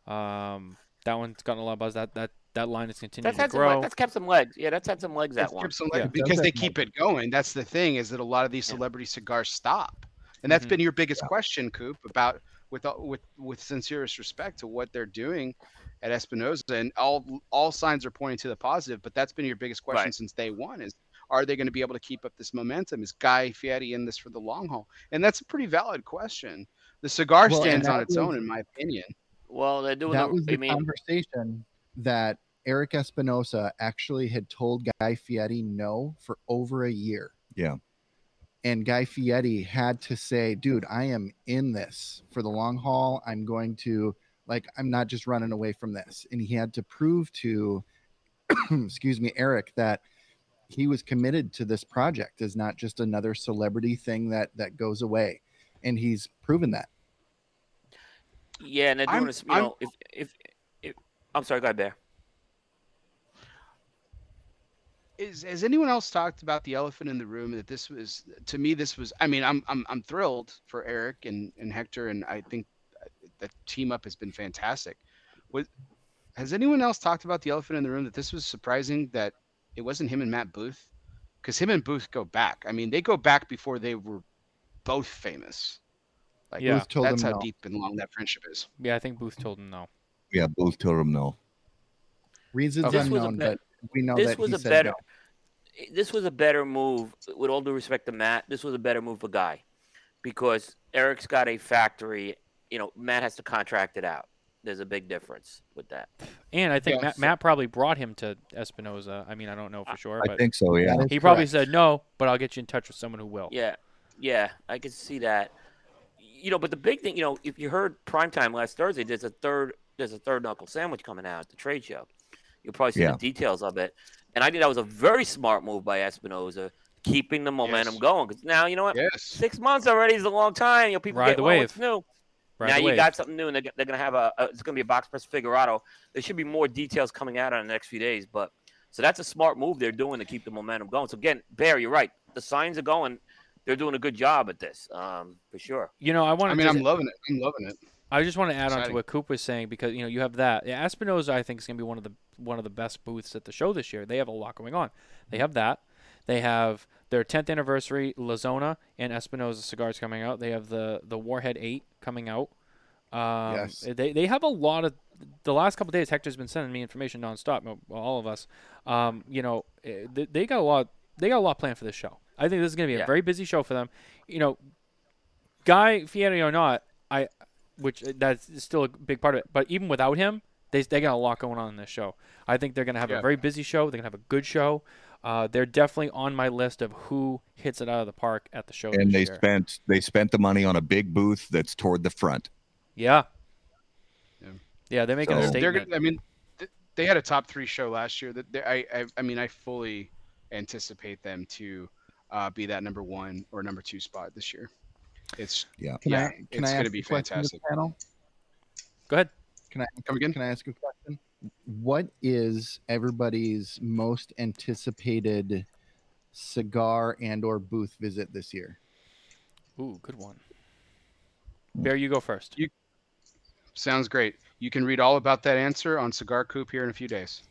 Um, that one's gotten a lot of buzz. That that that line is continuing That's to had some, grow. le- that's kept some legs. Yeah, that's had some legs. That It's one. kept some Yeah. because they keep it going. That's the thing is that a lot of these Yeah. celebrity cigars stop, and that's Mhm. been your biggest question, Coop, about with all- with with sincerest respect to what they're doing at Espinosa, and all all signs are pointing to the positive. But that's been your biggest question Right. since day one: is are they going to be able to keep up this momentum? Is Guy Fieri in this for the long haul? And that's a pretty valid question. The cigar Well, stands on that its own, in my opinion. Well, they're doing. that the, was I the mean, conversation that Eric Espinosa actually had told Guy Fieri no for over a year. Yeah. And Guy Fieri had to say, dude, I am in this for the long haul. I'm going to, like, I'm not just running away from this. And he had to prove to, excuse me, Eric, that he was committed to this project as not just another celebrity thing that that goes away. And he's proven that. yeah, and they're doing I'm- this. You I'm- know, if, if if I'm sorry, go ahead, Bear. is has anyone else talked about the elephant in the room that this was to me this was i mean i'm i'm, I'm thrilled for eric and, and hector and i think the team up has been fantastic what has anyone else talked about the elephant in the room that this was surprising that it wasn't him and matt booth because him and booth go back i mean they go back before they were both famous like Yeah. Booth told that's him how no. deep and long that friendship is yeah, I think Booth told him no. Yeah, Booth told him no. Reasons Okay. This was a unknown, be- but we know this that was he a said better. no. This was a better move. With all due respect to Matt, this was a better move for Guy, because Eric's got a factory. You know, Matt has to contract it out. There's a big difference with that. And I think Yeah, Matt, so- Matt probably brought him to Espinosa. I mean, I don't know for sure, I but think so. Yeah. That is he probably correct. said no, but I'll get you in touch with someone who will. Yeah, yeah, I can see that. You know, but the big thing, you know, if you heard primetime last Thursday, there's a third, there's a third knuckle sandwich coming out at the trade show. You'll probably see Yeah. the details of it, and I think that was a very smart move by Espinosa, keeping the momentum Yes. going. Because now, you know what, yes six months already is a long time. You know, people Ride get the well, what's wave. new. Right now away. you got something new, and they're, they're going to have a, a it's going to be a box press Figurado. There should be more details coming out in the next few days, but so that's a smart move they're doing to keep the momentum going. So again, Bear, you're right. The signs are going. They're doing a good job at this, um, for sure. you know, I want i to. mean i'm loving it i'm loving it I just want to add on to what Coop was saying because you know you have that. Yeah, Espinosa, I think is going to be one of the one of the best booths at the show this year. They have a lot going on. They have that. They have their 10th anniversary La and Espinosa cigars coming out. They have the the Warhead 8 coming out. Um, Yes. They they have a lot of the last couple days. Hector's been sending me information nonstop. All of us. Um, you know, eh, they, they got a lot. They got a lot planned for this show. I think this is going to be a very busy show for them. You know, Guy Fieri or not, I which uh, that's still a big part of it. But even without him, they they got a lot going on in this show. I think they're gonna have Yeah. a very busy show. They're gonna have a good show. Uh, they're definitely on my list of who hits it out of the park at the show. And this they year. spent they spent the money on a big booth that's toward the front. yeah. Yeah. Yeah, they're making a So- they're statement. I mean, they had a top three show last year. That I, I, I mean, I fully anticipate them to uh, be that number one or number two spot this year. It's Yeah. Can yeah, I, can it's I going to be a question to the fantastic. panel? Go ahead. Can I Come again? Can I ask a question? What is everybody's most anticipated cigar and or booth visit this year? Ooh, good one. Bear, you go first. You- Sounds great. You can read all about that answer on Cigar Coop here in a few days.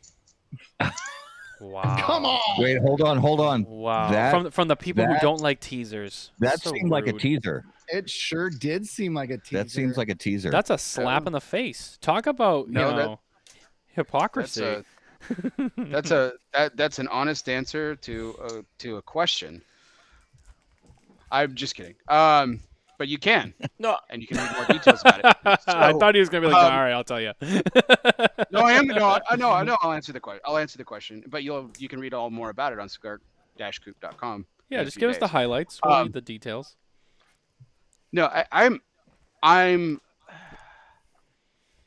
Wow. Come on. Wait, hold on, hold on. Wow. That- from from the people who don't like teasers. That So seemed like a teaser. It sure did seem like a teaser. That seems like a teaser. That's a slap in the face. Talk about you No, that- know hypocrisy. That's a that's a that, that's an honest answer to a, to a question. I'm just kidding. Um, but you can, No, and you can read more details about it. I thought he was gonna be like, um, all right, I'll tell you. no, I am. No, I know. I know. I'll answer the question. I'll answer the question, but you'll you can read all more about it on cigar-coop.com. Yeah, just few give us the highlights. We'll Um, read the details. No, I, I'm, I'm.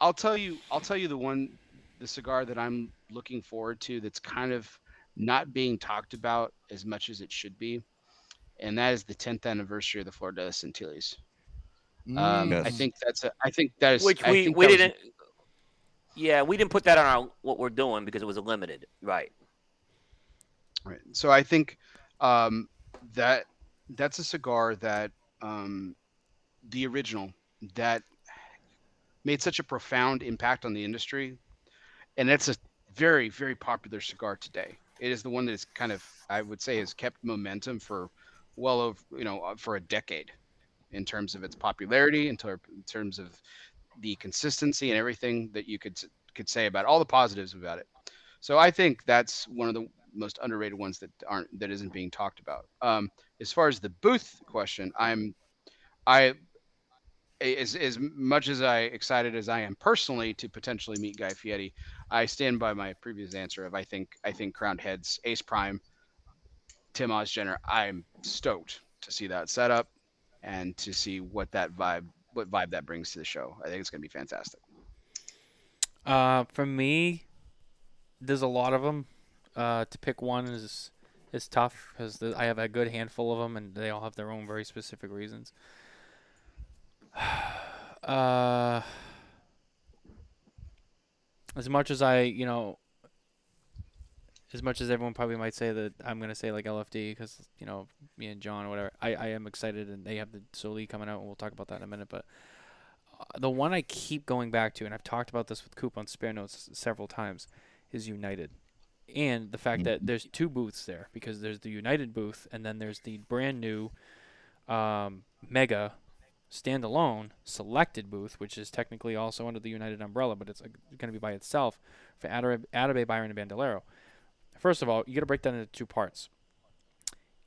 I'll tell you. I'll tell you the one, the cigar that I'm looking forward to. That's kind of not being talked about as much as it should be, and that is the 10th anniversary of the Flor de las Antillas. Um, I think that's a, I think that is which I we we didn't. Yeah, we didn't put that on our what we're doing because it was a limited, right? Right. So I think um, that that's a cigar that um, the original that made such a profound impact on the industry, and it's a very very popular cigar today. It is the one that is kind of I would say has kept momentum for well over you know uh, for a decade in terms of its popularity, in, ter- in terms of the consistency and everything that you could could say about all the positives about it. So I think that's one of the most underrated ones that aren't that isn't being talked about. Um, as far as the booth question, I'm I as as much as I excited as I am personally to potentially meet Guy Fieri, I stand by my previous answer of I think I think Crowned Heads, Ace Prime, Tim Ozgener. I'm stoked to see that setup and to see what that vibe what vibe that brings to the show. I think it's gonna be fantastic. Uh, for me, there's a lot of them. Uh, to pick one is is tough because I have a good handful of them, and they all have their own very specific reasons. uh, as much as I, you know, as much as everyone probably might say that I'm gonna say like LFD because you know me and John or whatever, I, I am excited and they have the Soli coming out and we'll talk about that in a minute. But uh, the one I keep going back to, and I've talked about this with Coop on Spare Notes several times, is United, and the fact that there's two booths there because there's the United booth and then there's the brand new um, Mega standalone selected booth, which is technically also under the United umbrella, but it's uh, going to be by itself for Atabey, Atabey Byron, and Bandolero. First of all, you got to break that into two parts.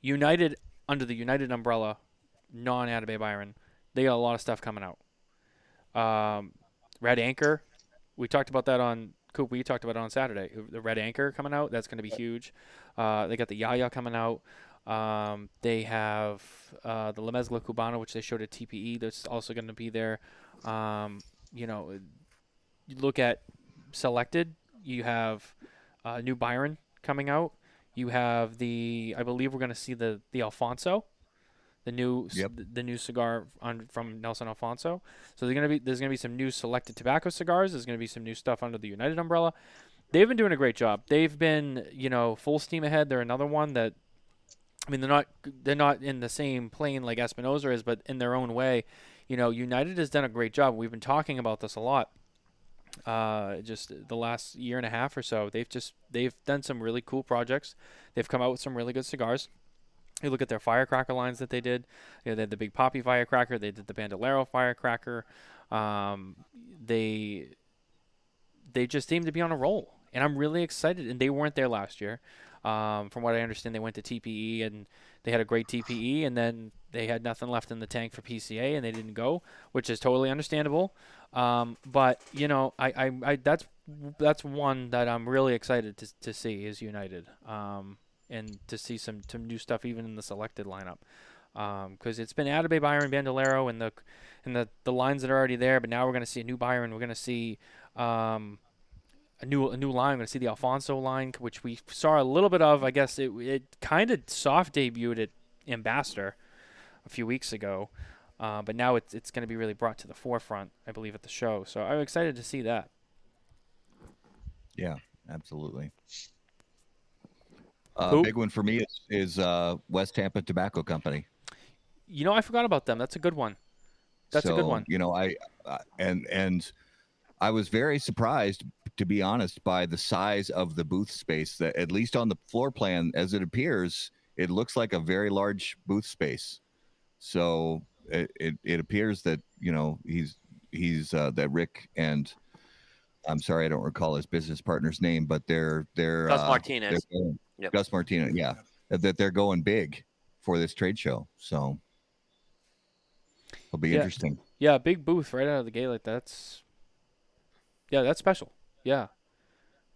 United under the United umbrella, non Atabey Byron, they got a lot of stuff coming out. Um, Red Anchor, we talked about that on Coop. We talked about it on Saturday. The Red Anchor coming out, that's going to be huge. Uh, they got the Yaya coming out. Um, they have uh, the La Mezcla Cubana, which they showed at TPE. That's also going to be there. Um, you know, you look at selected. You have uh, new Byron coming out. You have the, I believe we're going to see the the Alfonso, the new Yep. the new cigar on, from Nelson Alfonso. So there's gonna be there's gonna be some new selected tobacco cigars. There's gonna be some new stuff under the United umbrella. They've been doing a great job. They've been you know full steam ahead. They're another one that, I mean they're not they're not in the same plane like Espinosa is, but in their own way. You know United has done a great job. We've been talking about this a lot uh, just the last year and a half or so. They've just they've done some really cool projects. They've come out with some really good cigars. You look at their firecracker lines that they did. You know, they had the Big Poppy firecracker. They did the Bandolero firecracker. Um, they they just seem to be on a roll, and I'm really excited. And they weren't there last year. Um, from what I understand, they went to TPE and they had a great TPE, and then they had nothing left in the tank for PCA, and they didn't go, which is totally understandable. Um, but you know, I, I, I that's that's one that I'm really excited to, to see is United, um, and to see some some new stuff even in the selected lineup, because it's been Atabey, Byron, Bandolero, and the and the the lines that are already there. But now we're going to see a new Byron. We're going to see. Um, a new a new line. I'm gonna see the Alfonso line, which we saw a little bit of. I guess it it kind of soft debuted at Ambassador a few weeks ago, uh, but now it's it's gonna be really brought to the forefront, I believe, at the show. So I'm excited to see that. Yeah, absolutely. A big one for me is, is uh, West Tampa Tobacco Company. You know, I forgot about them. That's a good one. That's a good one. You know, I uh, and and I was very surprised, to be honest, by the size of the booth space. That at least on the floor plan, as it appears, it looks like a very large booth space. So it it, it appears that you know he's he's uh, that Rick and I'm sorry I don't recall his business partner's name, but they're they're Gus uh, Martinez. they're going- Yep. Gus Martinez, yeah, that they're going big for this trade show. So it'll be Yeah. interesting. Yeah, big booth right out of the gate like that's. Yeah, that's special. Yeah.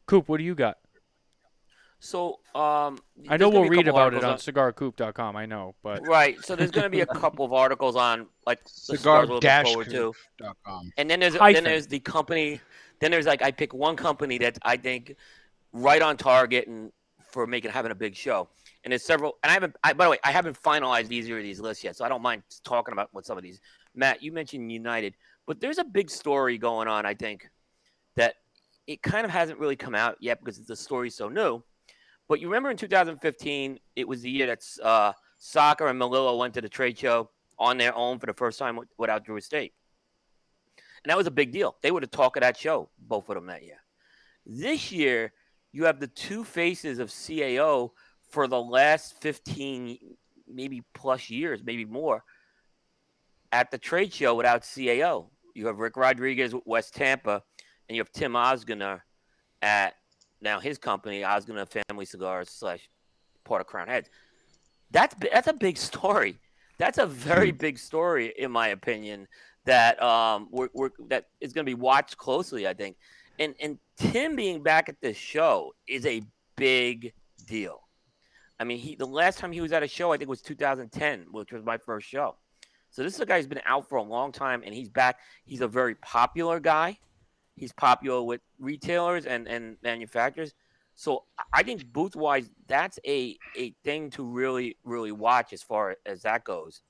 Coop, what do you got? So um, I know we'll read about it on articles cigarcoop.com. I know, but Right. So there's going to be a couple of articles on like the Cigar cigars dash to. And then there's Hyphen. then there's the company. Then there's like I pick one company that I think right on target and for making having a big show. And there's several. And I haven't. I, by the way, I haven't finalized either of these lists yet, so I don't mind talking about what some of these Matt, you mentioned United, but there's a big story going on. I think that it kind of hasn't really come out yet because the story's so new. But you remember in 2015, it was the year that uh, Saka and Melillo went to the trade show on their own for the first time without Drew Estate. And that was a big deal. They were the talk of that show, both of them that year. This year, you have the two faces of CAO for the last 15, maybe plus years, maybe more, at the trade show without CAO. You have Rick Rodriguez with West Tampa, and you have Tim Ozgener at now his company, Ozgener Family Cigars slash part of Crowned Heads. That's that's a big story. That's a very big story, in my opinion. That um, we're, we're that is going to be watched closely. I think, and and Tim being back at this show is a big deal. I mean, he the last time he was at a show, I think was 2010, which was my first show. So this is a guy who's been out for a long time, and he's back. He's a very popular guy. He's popular with retailers and, and manufacturers. So I think booth wise, that's a a thing to really really watch as far as that goes.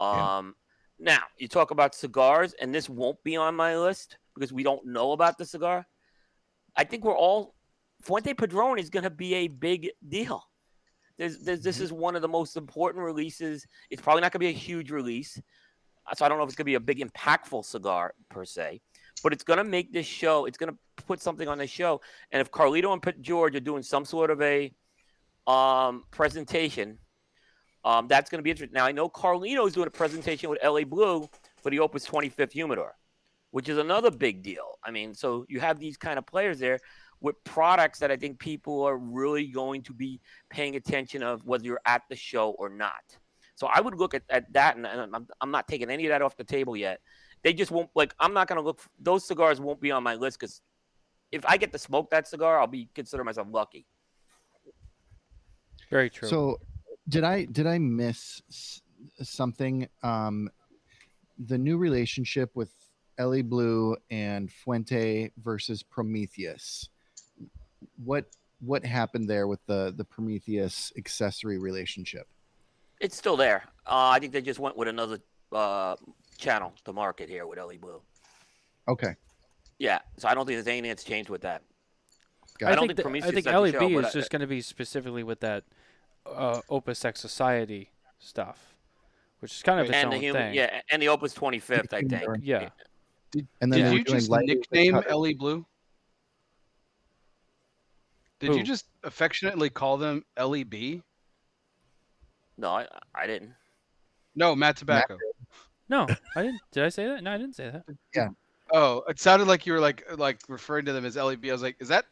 Um, yeah. Now you talk about cigars, and this won't be on my list because we don't know about the cigar. I think we're all Fuente Padron is going to be a big deal. There's, there's, this mm-hmm. is one of the most important releases. It's probably not going to be a huge release, so I don't know if it's going to be a big impactful cigar per se but it's going to make this show. It's going to put something on the show. And if Carlito and George are doing some sort of a um, presentation, um, that's going to be interesting. Now I know Carlito is doing a presentation with Elie Bleu for the Opus 25th Humidor, which is another big deal. I mean, so you have these kind of players there with products that I think people are really going to be paying attention of whether you're at the show or not. So I would look at, at that, and, and I'm, I'm not taking any of that off the table yet they just won't like. I'm not gonna look. Those cigars won't be on my list because if I get to smoke that cigar, I'll be consider myself lucky. Very true. So, did I did I miss something? Um, the new relationship with Elie Bleu and Fuente versus Prometheus. What what happened there with the the Prometheus accessory relationship? It's still there. Uh, I think they just went with another uh, channel to market here with Elie Bleu. Okay. Yeah, so I don't think there's anything that's changed with that. Got I, think, think I think LAB show, is just going to be specifically with that uh, Opus X Society stuff, which is kind of its and own the human, thing. Yeah, and the Opus 25th, I think. Yeah. Did, and then did you just nickname Elie Bleu? Did Who? you just affectionately call them LEB? No, I, I didn't. No, Matt Tobacco. Matt no, I didn't. Did I say that? No, I didn't say that. Yeah. Oh, it sounded like you were like like referring to them as LEB. I was like, is that?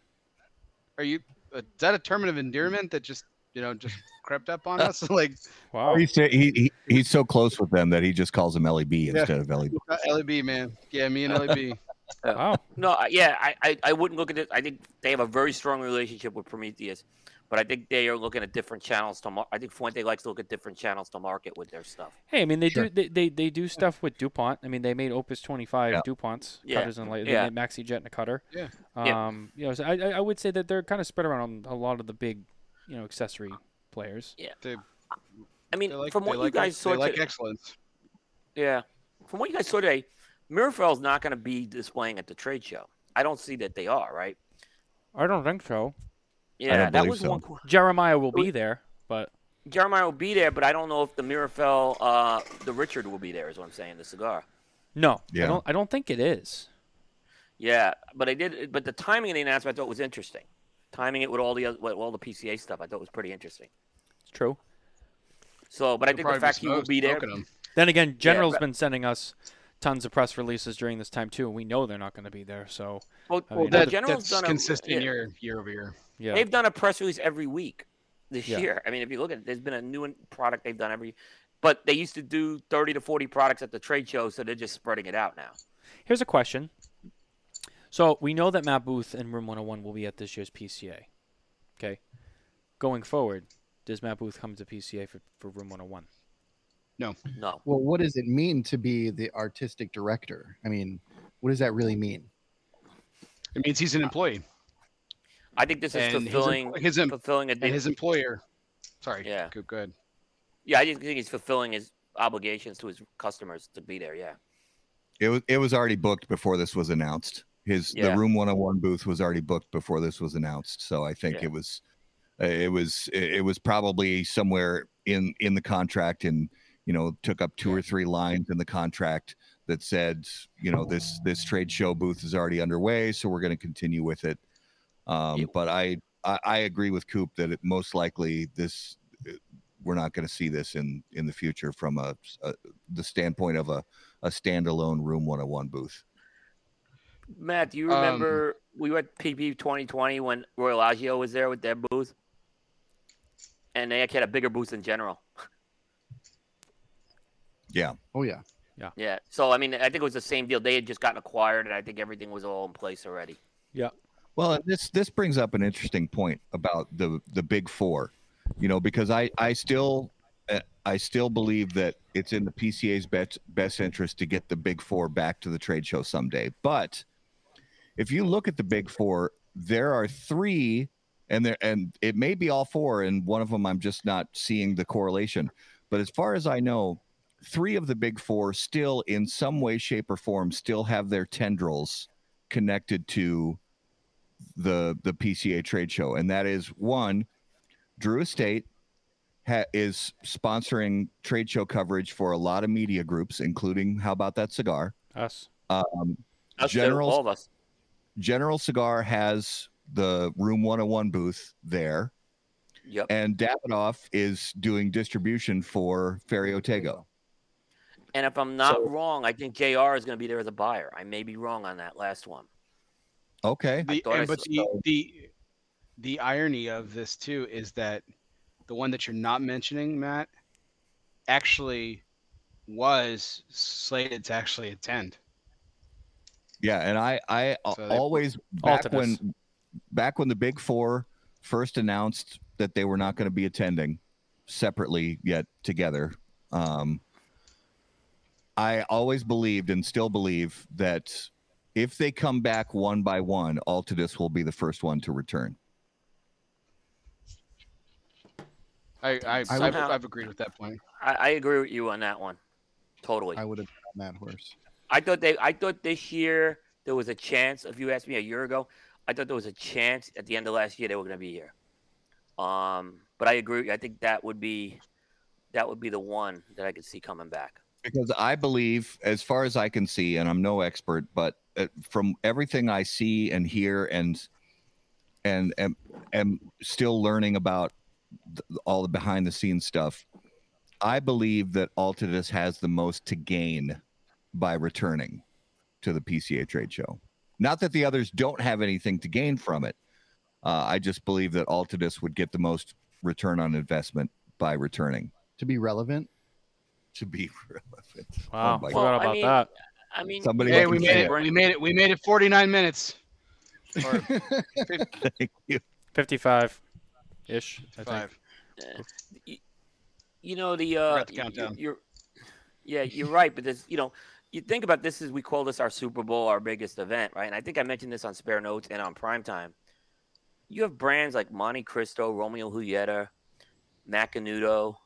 Are you? Uh, is that a term of endearment that just you know just crept up on us? like, wow. He's he, he he's so close with them that he just calls them LEB yeah. instead of LEB. LEB, man. Yeah, me and LEB. wow. No, yeah, I, I I wouldn't look at it. I think they have a very strong relationship with Prometheus but I think they are looking at different channels to. Mar- I think Fuente likes to look at different channels to market with their stuff. Hey, I mean they sure. do they, they, they do stuff with Dupont. I mean they made Opus twenty five yeah. Duponts yeah. cutters and light. They yeah. made Maxi Jet and a cutter. Yeah. Um, yeah. you know, so I I would say that they're kind of spread around on a lot of the big, you know, accessory players. Yeah. They, I mean, like, from what you like guys saw, like excellence. Yeah. From what you guys saw today, Meerapfel's not going to be displaying at the trade show. I don't see that they are, right? I don't think so. Yeah, that was so. one. Jeremiah will be there, but Jeremiah will be there, but I don't know if the Meerapfel, uh, the Richard will be there. Is what I'm saying. The cigar. No, yeah. I don't. I don't think it is. Yeah, but I did. But the timing of the announcement I thought was interesting. Timing it with all the with all the PCA stuff, I thought was pretty interesting. It's true. So, but I think the fact he will be there. Then again, General's yeah, been sending us tons of press releases during this time too. And we know they're not going to be there. So, well, I mean, that, General's that's done consistent a, year year over year. Yeah. They've done a press release every week this yeah. year. I mean, if you look at it, there's been a new product they've done every but they used to do 30 to 40 products at the trade show, so they're just spreading it out now. Here's a question. So we know that Matt Booth and Room 101 will be at this year's PCA. Okay. Going forward, does Matt Booth come to PCA for, for Room 101? No. No. Well, what does it mean to be the artistic director? I mean, what does that really mean? It means he's an employee. I think this is and fulfilling his, his fulfilling a and his employer. Sorry. Yeah. Good. Good. Yeah, I think he's fulfilling his obligations to his customers to be there. Yeah. It was it was already booked before this was announced. His Yeah. the room 101 booth was already booked before this was announced. So I think Yeah. it was uh, it was it it was probably somewhere in in the contract and you know took up two or three lines in the contract that said you know this this trade show booth is already underway so we're going to continue with it um, Yeah. but I, I i agree with coop that it most likely this uh, we're not going to see this in in the future from a, a the standpoint of a a standalone room 101 booth Matt, do you Um, remember we went at PP 2020 when Royal Agio was there with their booth? And they actually had a bigger booth in general. yeah Oh yeah. Yeah. Yeah. So, I mean, I think it was the same deal. They had just gotten acquired, and I think everything was all in place already. Well, this this brings up an interesting point about the the big four, you know, because I I still uh, I still believe that it's in the PCA's best best interest to get the big four back to the trade show someday. But if you look at the big four, there are three, and there and it may be all four, and one of them I'm just not seeing the correlation. But as far as I know, three of the big four still, in some way, shape, or form, still have their tendrils connected to the the PCA trade show, and that is one, Drew Estate ha- is sponsoring trade show coverage for a lot of media groups, including How About That Cigar. Us. Um, Us General all of us. General Cigar has the Room 101 booth there, Yep. and Davidoff is doing distribution for Ferio Tego. And if I'm not So- wrong, I think JR is going to be there as a buyer. I may be wrong on that last one. Okay, The, I and, but the, the the irony of this too is that the one that you're not mentioning, Matt, actually was slated to actually attend. yeah, and I I So always back Altadis. when back when the Big Four first announced that they were not going to be attending separately yet together. Um, I always believed and still believe that if they come back one by one, Altadis will be the first one to return. I, I, I I've, I've agreed with that point. I, I agree with you on that one. Totally. I would have on that horse. I thought they. I thought this year there was a chance. If you asked me a year ago, I thought there was a chance at the end of last year they were going to be here. Um, but I agree. I think that would be that would be the one that I could see coming back. because I believe, as far as I can see, and I'm no expert, but from everything I see and hear, and and am, am still learning about th- all the behind the scenes stuff, I believe that Altadis has the most to gain by returning to the PCA trade show. Not that the others don't have anything to gain from it. Uh, I just believe that Altadis would get the most return on investment by returning To be relevant, to be relevant. Wow. Oh my forgot God. about I mean, that. I mean, Somebody Hey, we made say it. We made it. We made it. 49 minutes. Thank you. 55 ish. I five. you, you know the We're uh at the y- y- countdown. you're yeah you're right but this you know you think about this as we call this our super bowl our biggest event right and i think i mentioned this on spare notes and on prime time you have brands like monte cristo romeo julieta macanudo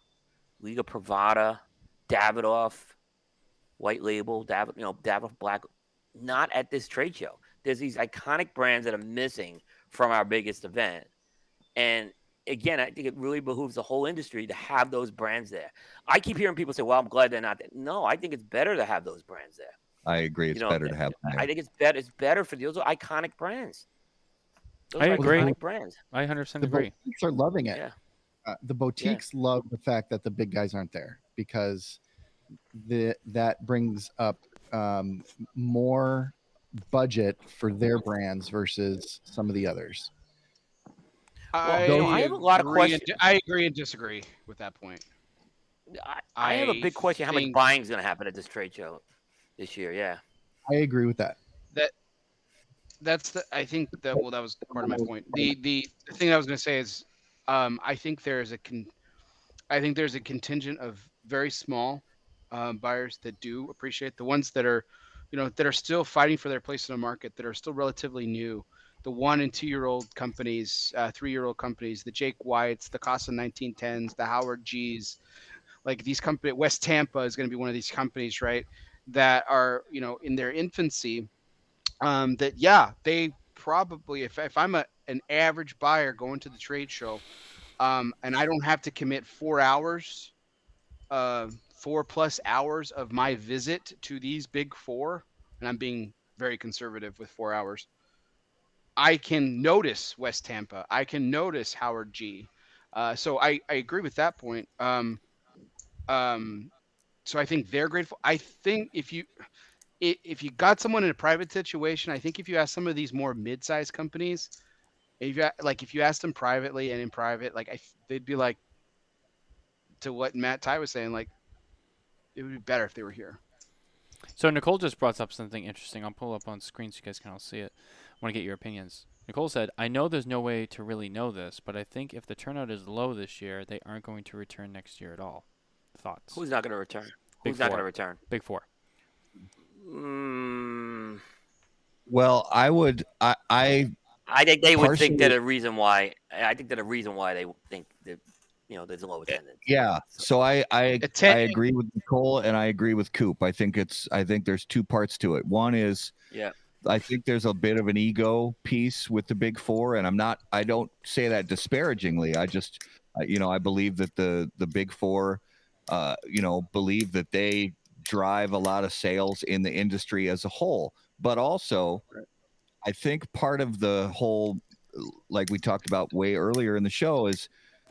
liga privada davidoff white label david you know davidoff black not at this trade show there's these iconic brands that are missing from our biggest event and again, I think it really behooves the whole industry to have those brands there. I keep hearing people say, "Well, I'm glad they're not there." No, I think it's better to have those brands there. I agree. It's know, better to have. them I think it's better. It's better for those are iconic brands. Those I are agree. Iconic brands. I 100% the agree. boutiques are loving it. Yeah. Uh, the boutiques love the fact that the big guys aren't there because the that brings up um, more budget for their brands versus some of the others. I, you know, I have a lot of agree and questions. di- I agree and disagree with that point. I, I have a big question: How much buying is going to happen at this trade show this year? Yeah. I agree with that. That's the. I think that. Well, that was part of my point. The the, the thing I was going to say is, um, I think there is a con, I think there's a contingent of very small um, buyers that do appreciate the ones that are, you know, that are still fighting for their place in the market, that are still relatively new. The one and two year old companies, uh, three year old companies, the Jake Wyatts, the Casa 1910s, the Howard G's. like these company West Tampa is going to be one of these companies, right? That are you know in their infancy. Um, that yeah, they probably if if I'm a an average buyer going to the trade show, um, and I don't have to commit four hours, uh, four plus hours of my visit to these big four, and I'm being very conservative with four hours. I can notice West Tampa. I can notice Howard G. Uh, so I, I agree with that point. Um, um, so I think they're grateful. I think if you if you got someone in a private situation, I think if you ask some of these more mid-sized companies, if you like if you ask them privately and in private, like I, they'd be like to what Matt Ty was saying, like it would be better if they were here. So Nicole just brought up something interesting. I'll pull up on screen so you guys can all see it. I want to get your opinions. Nicole said, "I know there's no way to really know this, but I think if the turnout is low this year, they aren't going to return next year at all." Thoughts? Who's not going to return? Big Who's not going to return? Big Four? Mm, Well, I would. I. I I think they would think that a reason why. I think that a reason why they think that you know there's a low attendance. yeah. So I. I. I agree with Nicole, and I agree with Coop. I think it's. I think there's two parts to it. One is. Yeah. I think there's a bit of an ego piece with the big four, and I'm not. I don't say that disparagingly. I just, uh, you know, I believe that the the big four, uh, you know, believe that they drive a lot of sales in the industry as a whole. But also, I think part of the whole, like we talked about way earlier in the show, is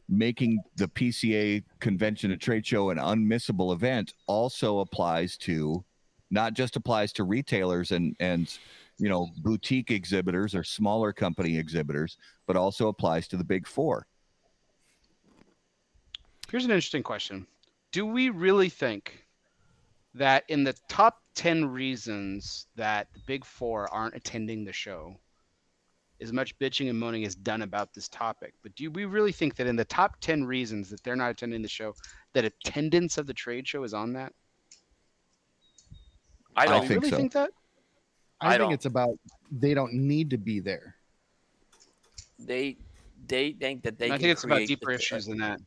making the PCA convention and trade show an unmissable event. Also applies to, not just applies to retailers and and you know boutique exhibitors or smaller company exhibitors, but also applies to the big four. Here's an interesting question. Do we really think that in the top 10 reasons that the big four aren't attending the show, as much bitching and moaning is done about this topic, but do we really think that in the top 10 reasons that they're not attending the show, that attendance of the trade show is on that? I I Do don't. we think really so. think that? I, I think don't. it's about they don't need to be there. They they think that they. I can think it's about deeper the- issues than that.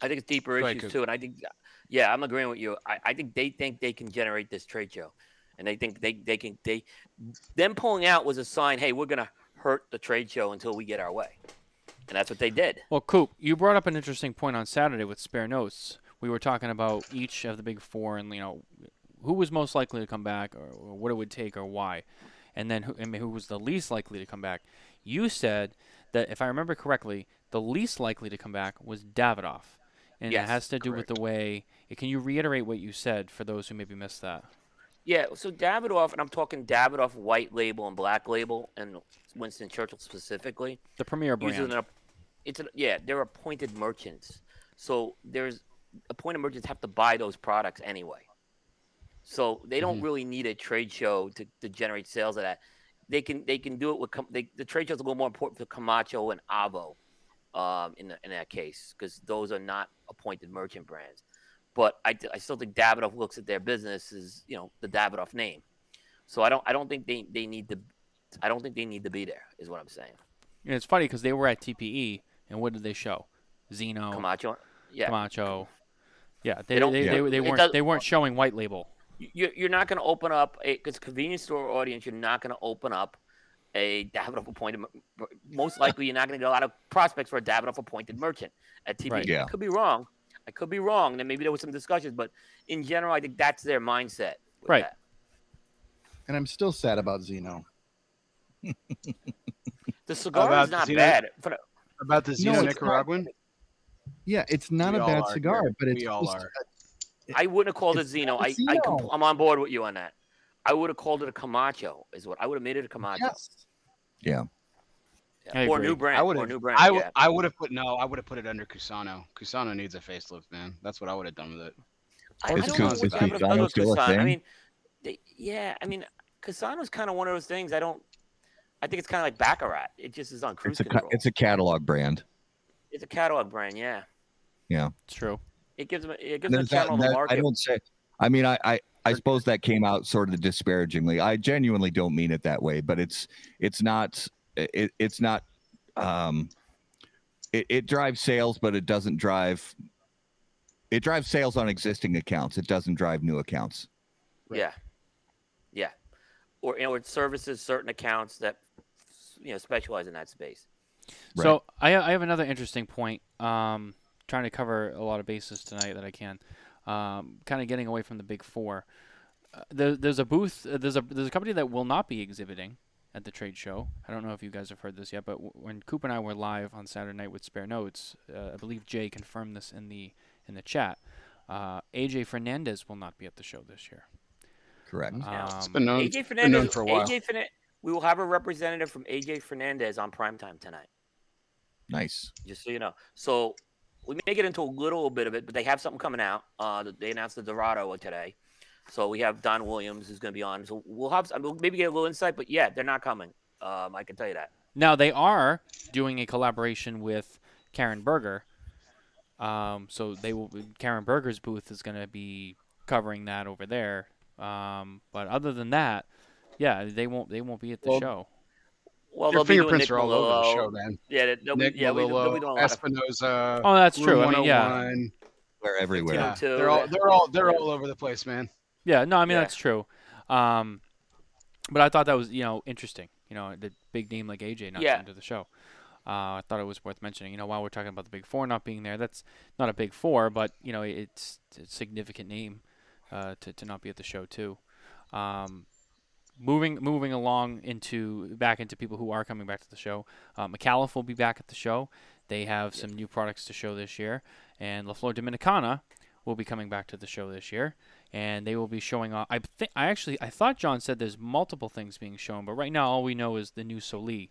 I think it's deeper Go issues Coop. too, and I think, yeah, I'm agreeing with you. I, I think they think they can generate this trade show, and they think they they can they them pulling out was a sign. Hey, we're gonna hurt the trade show until we get our way, and that's what they did. Well, Coop, you brought up an interesting point on Saturday with spare notes. We were talking about each of the big four and you know who was most likely to come back or, or what it would take or why, and then who, and who was the least likely to come back. You said that if I remember correctly, the least likely to come back was Davidoff, and Yes, it has to do with the way. Can you reiterate what you said for those who maybe missed that? Yeah, so Davidoff, and I'm talking Davidoff white label and black label, and Winston Churchill specifically. The premier brand. Usually, it's a, yeah, they're appointed merchants. So there's appointed merchants have to buy those products anyway. So they don't really need a trade show to, to generate sales of that. They can they can do it with they, the trade shows a little more important for Camacho and Avo, um, in the, in that case because those are not appointed merchant brands. But I, I still think Davidoff looks at their business as you know the Davidoff name. So I don't I don't think they, they need to I don't think they need to be there is what I'm saying. And it's funny because they were at TPE, and what did they show? Zino, Camacho, yeah. Camacho. Yeah, they They don't- they, Yeah. they, they weren't they weren't showing white label. you- you're not going to open up a because convenience store audience. You're not going to open up a Davidoff appointed. Most likely, you're not going to get a lot of prospects for a Davidoff appointed merchant at TPE. Right. Yeah. Could be wrong. I could be wrong. Then maybe there was some discussions, but in general, I think that's their mindset. Right. that. And I'm still sad about Zino. The cigar about is not Zino? bad. For About the No, Zino not. Nicaraguan? Yeah, it's not We a bad are, cigar, Gary. but it's we all just- are. I wouldn't have called it It's Zino. not I, I Zino. comp- I'm on board with you on that. I would have called it a Camacho. Is what I would have made it a Camacho. Yes. Yeah. I Or agree. new brand. I or would have. new brand. I yeah. would. I would have put no. I would have put it under Cusano. Cusano needs a facelift, man. That's what I would have done with it. I, I don't know what is Davidoff does Cusano with still Cusano. I mean, they, yeah, I mean, Cusano's kind of one of those things. I don't. I think it's kind of like Baccarat. It just is on cruise It's a control. it's a catalog brand. It's a catalog brand. Yeah, Yeah. It's true. it gives them. It gives And them a there's that- channel in the that- I don't say. I mean, I, I I suppose that came out sort of disparagingly. I genuinely don't mean it that way, but it's it's not it, it's not um it, it drives sales, but it doesn't drive it drives sales on existing accounts. It doesn't drive new accounts. Yeah, yeah, or you know, it services certain accounts that you know specialize in that space. Right. So I, I have another interesting point. Um, trying to cover a lot of bases tonight that I can. Um, kind of getting away from the big four. Uh, there, there's a booth. Uh, there's a there's a company that will not be exhibiting at the trade show. I don't know if you guys have heard this yet, but w- when Coop and I were live on Saturday night with Spare Notes, uh, I believe Jay confirmed this in the in the chat. Uh, AJ Fernandez will not be at the show this year. Correct. Yeah. It's Um, been known, AJ it's been Fernandez. known for a while. AJ Fernandez. We will have a representative from AJ Fernandez on primetime tonight. Nice. just so you know. So we may get into a little bit of it, but they have something coming out. Uh, they announced the Dorado today, so we have Don Williams who's going to be on. So we'll have I mean, maybe get a little insight, but yeah, they're not coming. Um, I can tell you that. Now they are doing a collaboration with Karen Berger. Um, so they will. Karen Berger's booth is going to be covering that over there. Um, but other than that, yeah, they won't. They won't be at the Well, show. Well, Your they'll be doing fingerprints are all over the show, man. Yeah, they- they'll be, Nick yeah, we, they'll Melillo, be doing a lot of. Oh, that's true. I mean, yeah, they're everywhere. Yeah, they're all they're all they're all over the place, man. Yeah. No, I mean Yeah. that's true. Um, but I thought that was you know interesting. You know, the big name like AJ not Yeah. coming to the show. Uh, I thought it was worth mentioning. You know, while we're talking about the big four not being there, that's not a big four, but you know, it's, it's a significant name uh, to to not be at the show too. Um, moving moving along into back into people who are coming back to the show. Uh, McAuliffe will be back at the show. They have some new products to show this year, and La Flor Dominicana will be coming back to the show this year, and they will be showing off. I think I actually I thought John said there's multiple things being shown, but right now all we know is the new Soli,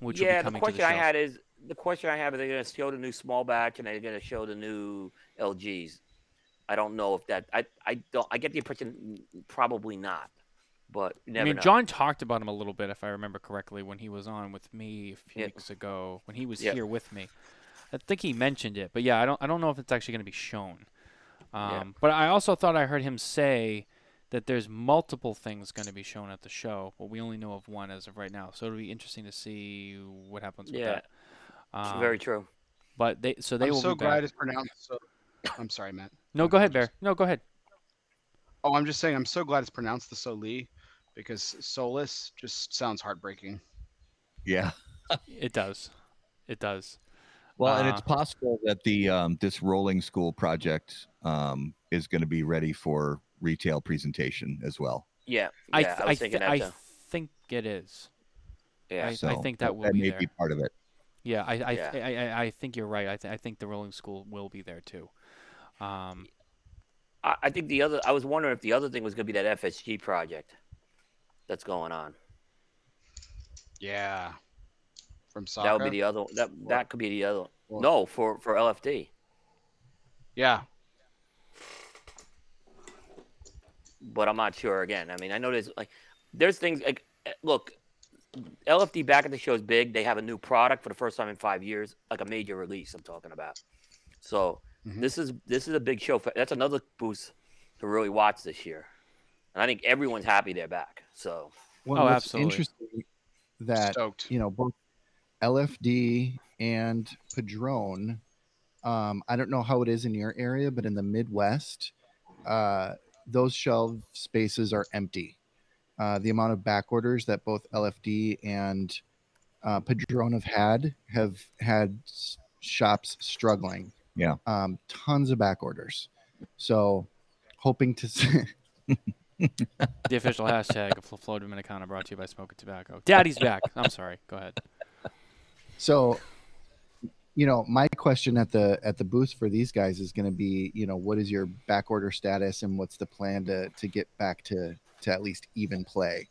which will yeah, be the coming question the I had is the question I have is they're going to show the new small batch and they're going to show the new LGs. I don't know if that I I don't I get the impression probably not, but I mean, know. John talked about him a little bit, if I remember correctly, when he was on with me a few Yeah. weeks ago. When he was Yeah. here with me, I think he mentioned it. But yeah, I don't, I don't know if it's actually going to be shown. Um, Yeah. But I also thought I heard him say that there's multiple things going to be shown at the show, but we only know of one as of right now. So it'll be interesting to see what happens with Yeah, that. It's Um, very true. But they, so they I'm will so be glad back. it's pronounced. So, I'm sorry, Matt. No, go ahead, Bear. No, go ahead. Oh, I'm just saying I'm so glad it's pronounced the Soli because Solus just sounds heartbreaking. Yeah. It does. It does. Well, and Uh, it's possible that the um, this rolling school project um, is going to be ready for retail presentation as well. Yeah, I, th- I I, was th- thinking I that too. think it is. Yeah, I, So I think that will that be may there. be part of it. Yeah, I I, Yeah. I, I I think you're right. I, th- I think the rolling school will be there too. Um, I, I think the other. I was wondering if the other thing was going to be that FSG project that's going on. Yeah. From Saka. That would be the other. That that could be the other. Or- No, for for LFD. Yeah. but I'm not sure. Again, I mean, I know there's like there's things like eh, look, LFD back at the show is big. They have a new product for the first time in five years, like a major release. I'm talking about. So Mhm. this is this is a big show. For, that's another boost to really watch this year, and I think everyone's happy they're back. So Well, Oh, absolutely. Interesting that Stoked. you know both LFD and Padron. Um, I don't know how it is in your area, but in the Midwest, uh, those shelf spaces are empty. Uh, the amount of back orders that both LFD and uh, Padron have had have had shops struggling. Yeah. um, tons of back orders. So, hoping to see. the official hashtag of Flor Dominicana brought to you by Smokin Tabacco. Daddy's back. I'm sorry. Go ahead. So, you know, my question at the at the booth for these guys is going to be, you know, what is your back order status and what's the plan to to get back to to at least even play?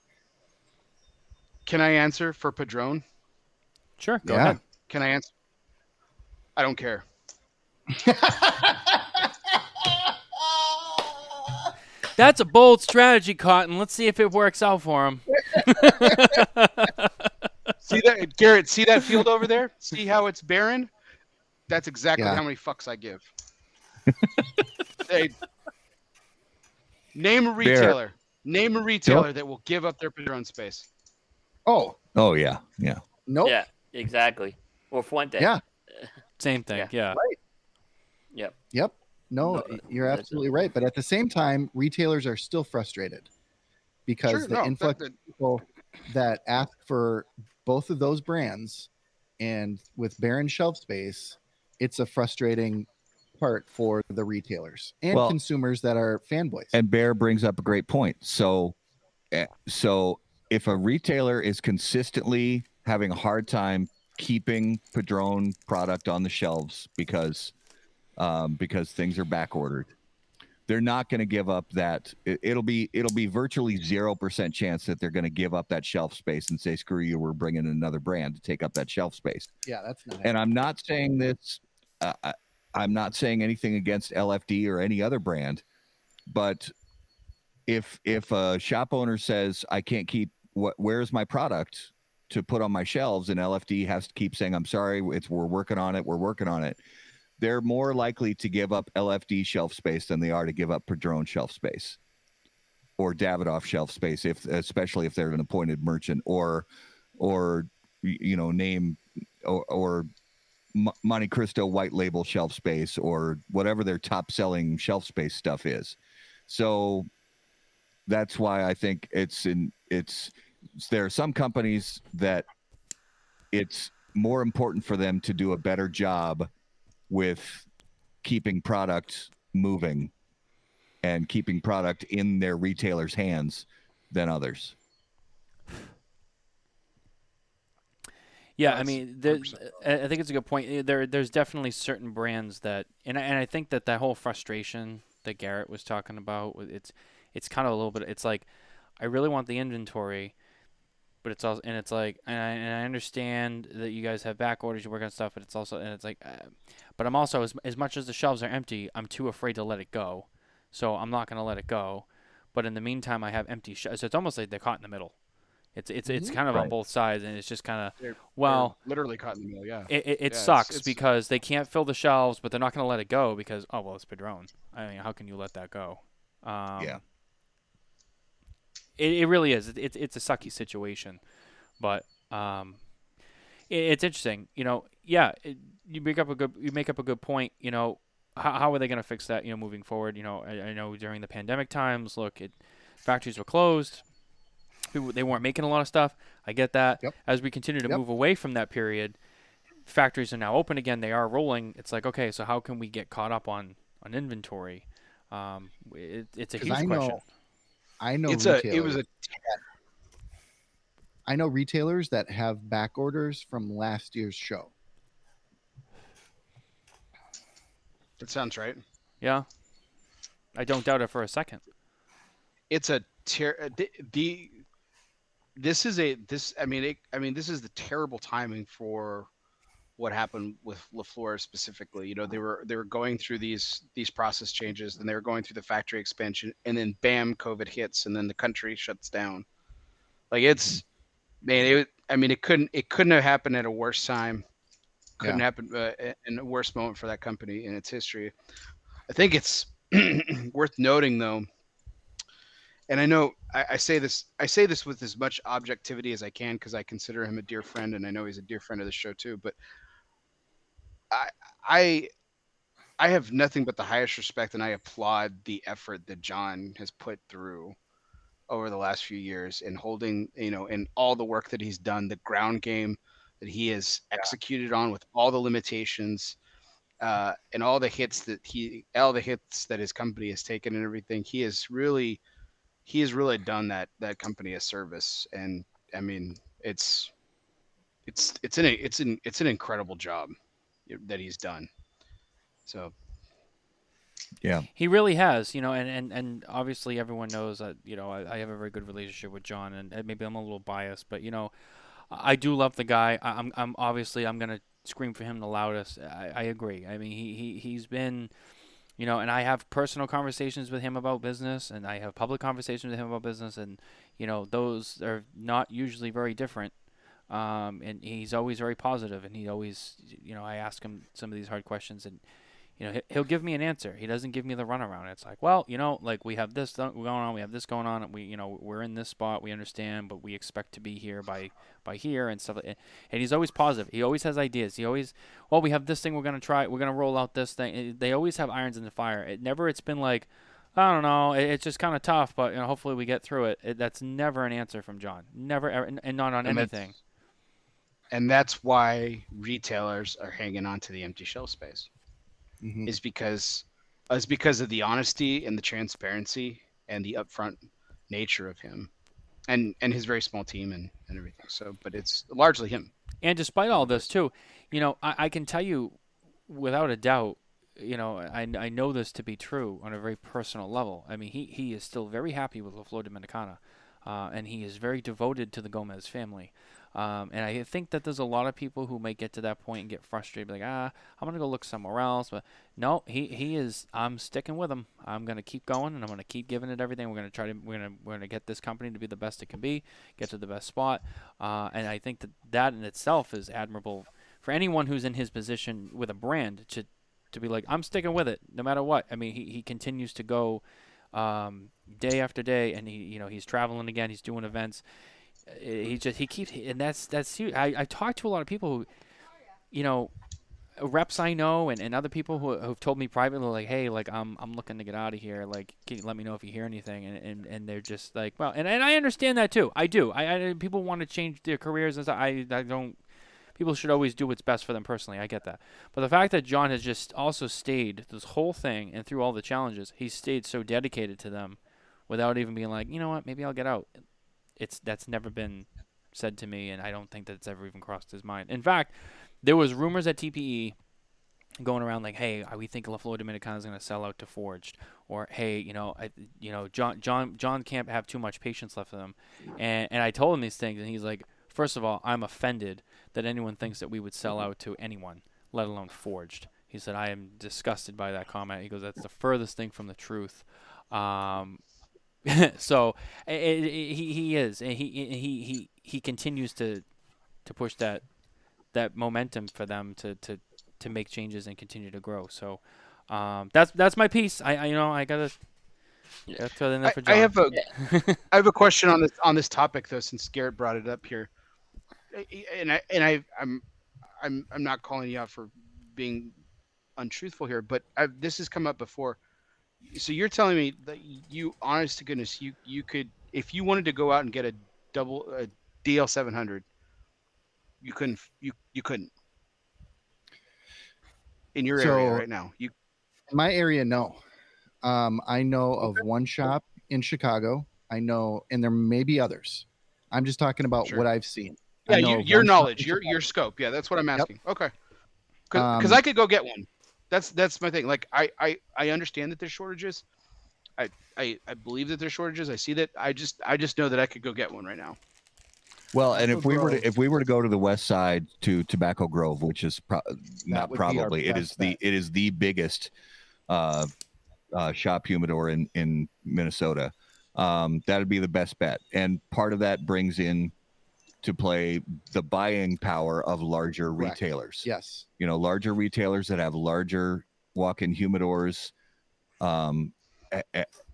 Can I answer for Padron? Sure. Go Yeah. ahead. Can I answer? I don't care. That's a bold strategy, Cotton. Let's see if it works out for him. See that, Garrett? See that field over there? See how it's barren? That's exactly Yeah. how many fucks I give. Hey, name a retailer. Name a retailer that will give up their Padron space. Oh, Oh yeah, yeah. nope. yeah, exactly. Or Fuente. Yeah. Same thing. Yeah. Yeah. Yep. Yep. no, No, you're absolutely right. But at the same time, retailers are still frustrated because Sure, the no, that- influx that- of people that ask for both of those brands and with barren shelf space, it's a frustrating part for the retailers and Well- consumers that are fanboys. And Bear brings up a great point. So, eh, so if a retailer is consistently having a hard time keeping Padron product on the shelves because um, because things are back ordered, they're not going to give up that. It, it'll be it'll be virtually zero percent chance that they're going to give up that shelf space and say, "Screw you, we're bringing another brand to take up that shelf space." yeah, that's not. and I'm not saying this. Uh, I, I'm not saying anything against LFD or any other brand, but if if a shop owner says I can't keep what where's my product to put on my shelves, and LFD has to keep saying I'm sorry, it's we're working on it, we're working on it. They're more likely to give up LFD shelf space than they are to give up Padron shelf space or Davidoff shelf space, if especially if they're an appointed merchant or or you know name or, or Montecristo white label shelf space or whatever their top selling shelf space stuff is. So that's why I think it's in it's there are some companies that it's more important for them to do a better job with keeping product moving and keeping product in their retailers' hands than others. Yeah, I mean, there, I I think it's a good point. Eh, There, there's definitely certain brands that, and I, and I think that that whole frustration that Garrett was talking about, it's, it's kind of a little bit. It's like, I really want the inventory, but it's also, and it's like, and I, and I understand that you guys have back orders, you work on stuff, but it's also, and it's like, uh, but I'm also as as much as the shelves are empty, I'm too afraid to let it go, so I'm not gonna let it go. But in the meantime, I have empty shelves. So it's almost like they're caught in the middle. It's it's it's kind of on both sides, and it's just kind of well. they're literally caught in the middle. Yeah. It, it, it Yeah, it's- sucks it's- because they can't fill the shelves, but they're not going to let it go because oh well, it's Padron. I mean, how can you let that go? Um, Yeah. It, it really is. It, it's it's a sucky situation, but um, it, it's interesting. You know, yeah, it, you make up a good you make up a good point. You know, how, how are they going to fix that? You know, moving forward. You know, I, I know during the pandemic times, look, it factories were closed. People, they weren't making a lot of stuff. I get that. Yep. As we continue to Yep. move away from that period, factories are now open again. They are rolling. It's like, okay, so how can we get caught up on on inventory? Um, it, it's a huge I know- question. I know it's a. retailers. It was a. I know retailers that have back orders from last year's show. That sounds right. Yeah, I don't doubt it for a second. it's a ter- uh, the, the this is a this I mean it, I mean this is the terrible timing for what happened with La Flor specifically. You know they were they were going through these these process changes and they were going through the factory expansion and then bam COVID hits and then the country shuts down. Like it's man it I mean it couldn't it couldn't have happened at a worse time. Couldn't happen uh, in a worse moment for that company in its history. I think it's worth noting though and I know I, I say this I say this with as much objectivity as I can because I consider him a dear friend and I know he's a dear friend of the show too. But I I I have nothing but the highest respect and I applaud the effort that John has put through over the last few years in holding you know in all the work that he's done, the ground game that he has executed on with all the limitations. Uh, and all the hits that he, all the hits that his company has taken, and everything, he has really, he has really done that that company a service. And i mean it's it's it's an it's an it's an incredible job that he's done so yeah. He really has, you know, and, and, and obviously everyone knows that, you know, I, I have a very good relationship with John, and maybe I'm a little biased, but you know, I do love the guy. I, I'm I'm obviously I'm gonna scream for him the loudest. I, I agree. I mean, he, he he's been, you know, and I have personal conversations with him about business, and I have public conversations with him about business, and you know, those are not usually very different. Um, and he's always very positive, and he always, you know, I ask him some of these hard questions, and you know, he- he'll give me an answer. He doesn't give me the runaround. It's like, well, you know, like we have this th- going on, we have this going on. and We, you know, we're in this spot. We understand, but we expect to be here by by here and stuff. Like. And he's always positive. He always has ideas. He always, well, we have this thing. We're gonna try. We're gonna roll out this thing. They always have irons in the fire. It never. It's been like. I don't know. It's just kind of tough, but you know, hopefully we get through it. it. That's never an answer from John. Never, ever, and, and not on And that's- anything. And that's why retailers are hanging on to the empty shelf space. Mhm. Is because is because of the honesty and the transparency and the upfront nature of him. And and his very small team and, and everything. So but it's largely him. And despite all this, too, you know, I, I can tell you without a doubt, you know, I, I know this to be true on a very personal level. I mean, he, he is still very happy with La Flor Dominicana, uh, and he is very devoted to the Gomez family. Um, and I think that there's a lot of people who might get to that point and get frustrated, like, ah, I'm gonna go look somewhere else. But no, he, he is. I'm sticking with him. I'm gonna keep going, and I'm gonna keep giving it everything. We're gonna try to we're gonna we're gonna get this company to be the best it can be, get to the best spot. Uh, and I think that that in itself is admirable for anyone who's in his position with a brand to to be like, I'm sticking with it no matter what. I mean, he, he continues to go um, day after day, and he you know he's traveling again. He's doing events. He just he keeps and that's that's huge. I I talked to a lot of people who, you know, reps I know and, and other people who who've told me privately like, hey, like I'm I'm looking to get out of here. Like, can you let me know if you hear anything? And and, and they're just like, well, and, and I understand that too. I do. I, I people want to change their careers and stuff. I I don't. People should always do what's best for them personally. I get that. But the fact that John has just also stayed this whole thing and through all the challenges, he stayed so dedicated to them without even being like, you know what, maybe I'll get out. It's that's never been said to me, and I don't think that it's ever even crossed his mind. In fact, there was rumors at TPE going around like, "Hey, uh, we think La Flor Dominicana is going to sell out to Forged," or "Hey, you know, I, you know, John, John, John can't have too much patience left for them," and and I told him these things, and he's like, first of all, I'm offended that anyone thinks that we would sell out to anyone, let alone Forged." He said, "I am disgusted by that comment." He goes, "That's the furthest thing from the truth." Um, so i i he he is, and he he he he continues to to push that that momentum for them to to to make changes and continue to grow. So um, that's that's my piece. I, I you know I gotta, gotta throw that in there I, for I John. have a I have a question on this on this topic though, since Garrett brought it up here, I- I- and I and I I'm I'm I'm not calling you out for being untruthful here, but I've, this has come up before. So you're telling me that you, honest to goodness, you you could if you wanted to go out and get a double a DL 700, you couldn't you you couldn't in your area right now. You my area, no. Um, I know of one shop in Chicago. I know, and there may be others. I'm just talking about Sure. what I've seen. Yeah, you, your knowledge, your your scope. Yeah, that's what I'm Yep. asking. Okay, because Um, I could go get one. That's that's my thing. Like I I I understand that there's shortages. I I I believe that there's shortages. I see that. I just I just know that I could go get one right now. Well, and if we were to if we were to go to the west side to Tobacco Grove, which is pro- not would be our probably it is best the it is the biggest uh, uh, shop humidor in in Minnesota. Um, that'd be the best bet, and part of that brings in to play the buying power of larger Correct. retailers. Yes. you know larger retailers that have larger walk-in humidors um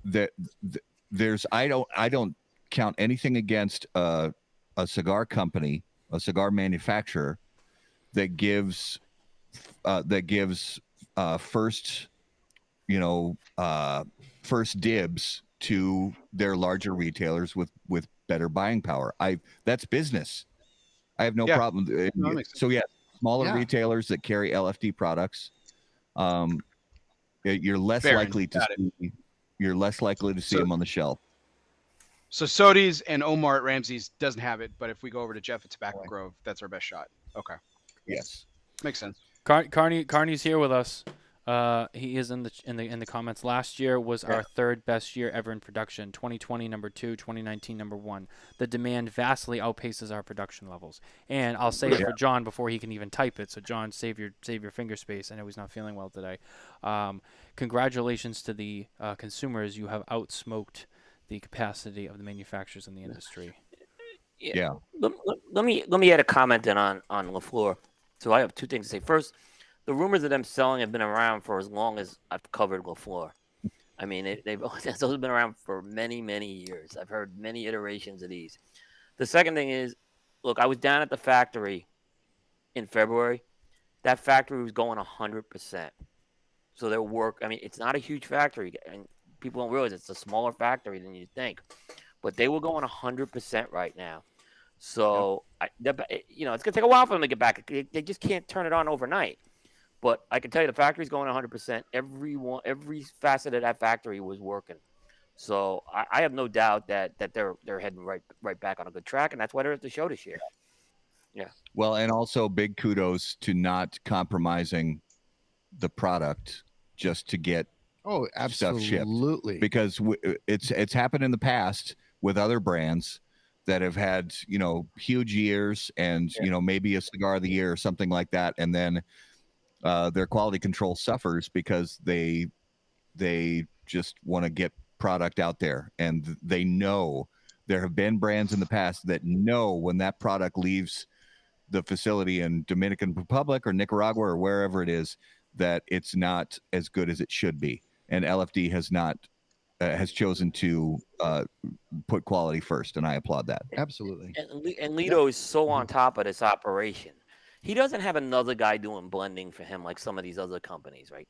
that th- there's i don't i don't count anything against a, a cigar company a cigar manufacturer that gives uh, that gives uh, first you know uh, first dibs to their larger retailers with with better buying power i that's business i have no Yeah. problem uh, No, so yeah smaller Yeah. retailers that carry lfd products um you're less Baron, likely to got see you're less likely to see So- them on the shelf So Sodi's and Omar at Ramsey's doesn't have it, but if we go over to Jeff at Tobacco Right. Grove, that's our best shot. Okay, yes makes sense. Car- Carney Carney's here with us. Uh, he is in the in the in the comments. Last year was our third best year ever in production. 2020 number two, 2019 number one. The demand vastly outpaces our production levels. And I'll say it for John before he can even type it. So John, save your save your finger space. I know he's not feeling well today. Um, congratulations to the uh, consumers. You have outsmoked the capacity of the manufacturers in the industry. yeah let, let, let me let me add a comment then on on La Flor. So I have two things to say. First, the rumors of them selling have been around for as long as I've covered La Flor. I mean, they, they've those have been around for many, many years. I've heard many iterations of these. The second thing is, look, I was down at the factory in February. That factory was going hundred percent. So their work, I mean, it's not a huge factory, and people don't realize it's a smaller factory than you think. But they were going hundred percent right now. So I, you know, it's gonna take a while for them to get back. They, they just can't turn it on overnight. But I can tell you, the factory's going 100%. Everyone, every facet of that factory was working. So I, I have no doubt that that they're they're heading right right back on a good track, and that's why they're at the show this year. Yeah. Well, and also big kudos to not compromising the product just to get Oh, Stuff shipped. absolutely. because w- it's it's happened in the past with other brands that have had you know huge years and you know maybe a cigar of the year or something like that and then uh, their quality control suffers because they they just want to get product out there and they know there have been brands in the past that know when that product leaves the facility in Dominican Republic or Nicaragua or wherever it is that it's not as good as it should be and LFD has not uh, has chosen to uh, put quality first, and I applaud that. absolutely. And, Le- and Litto is so on top of this operation. He doesn't have another guy doing blending for him like some of these other companies, right?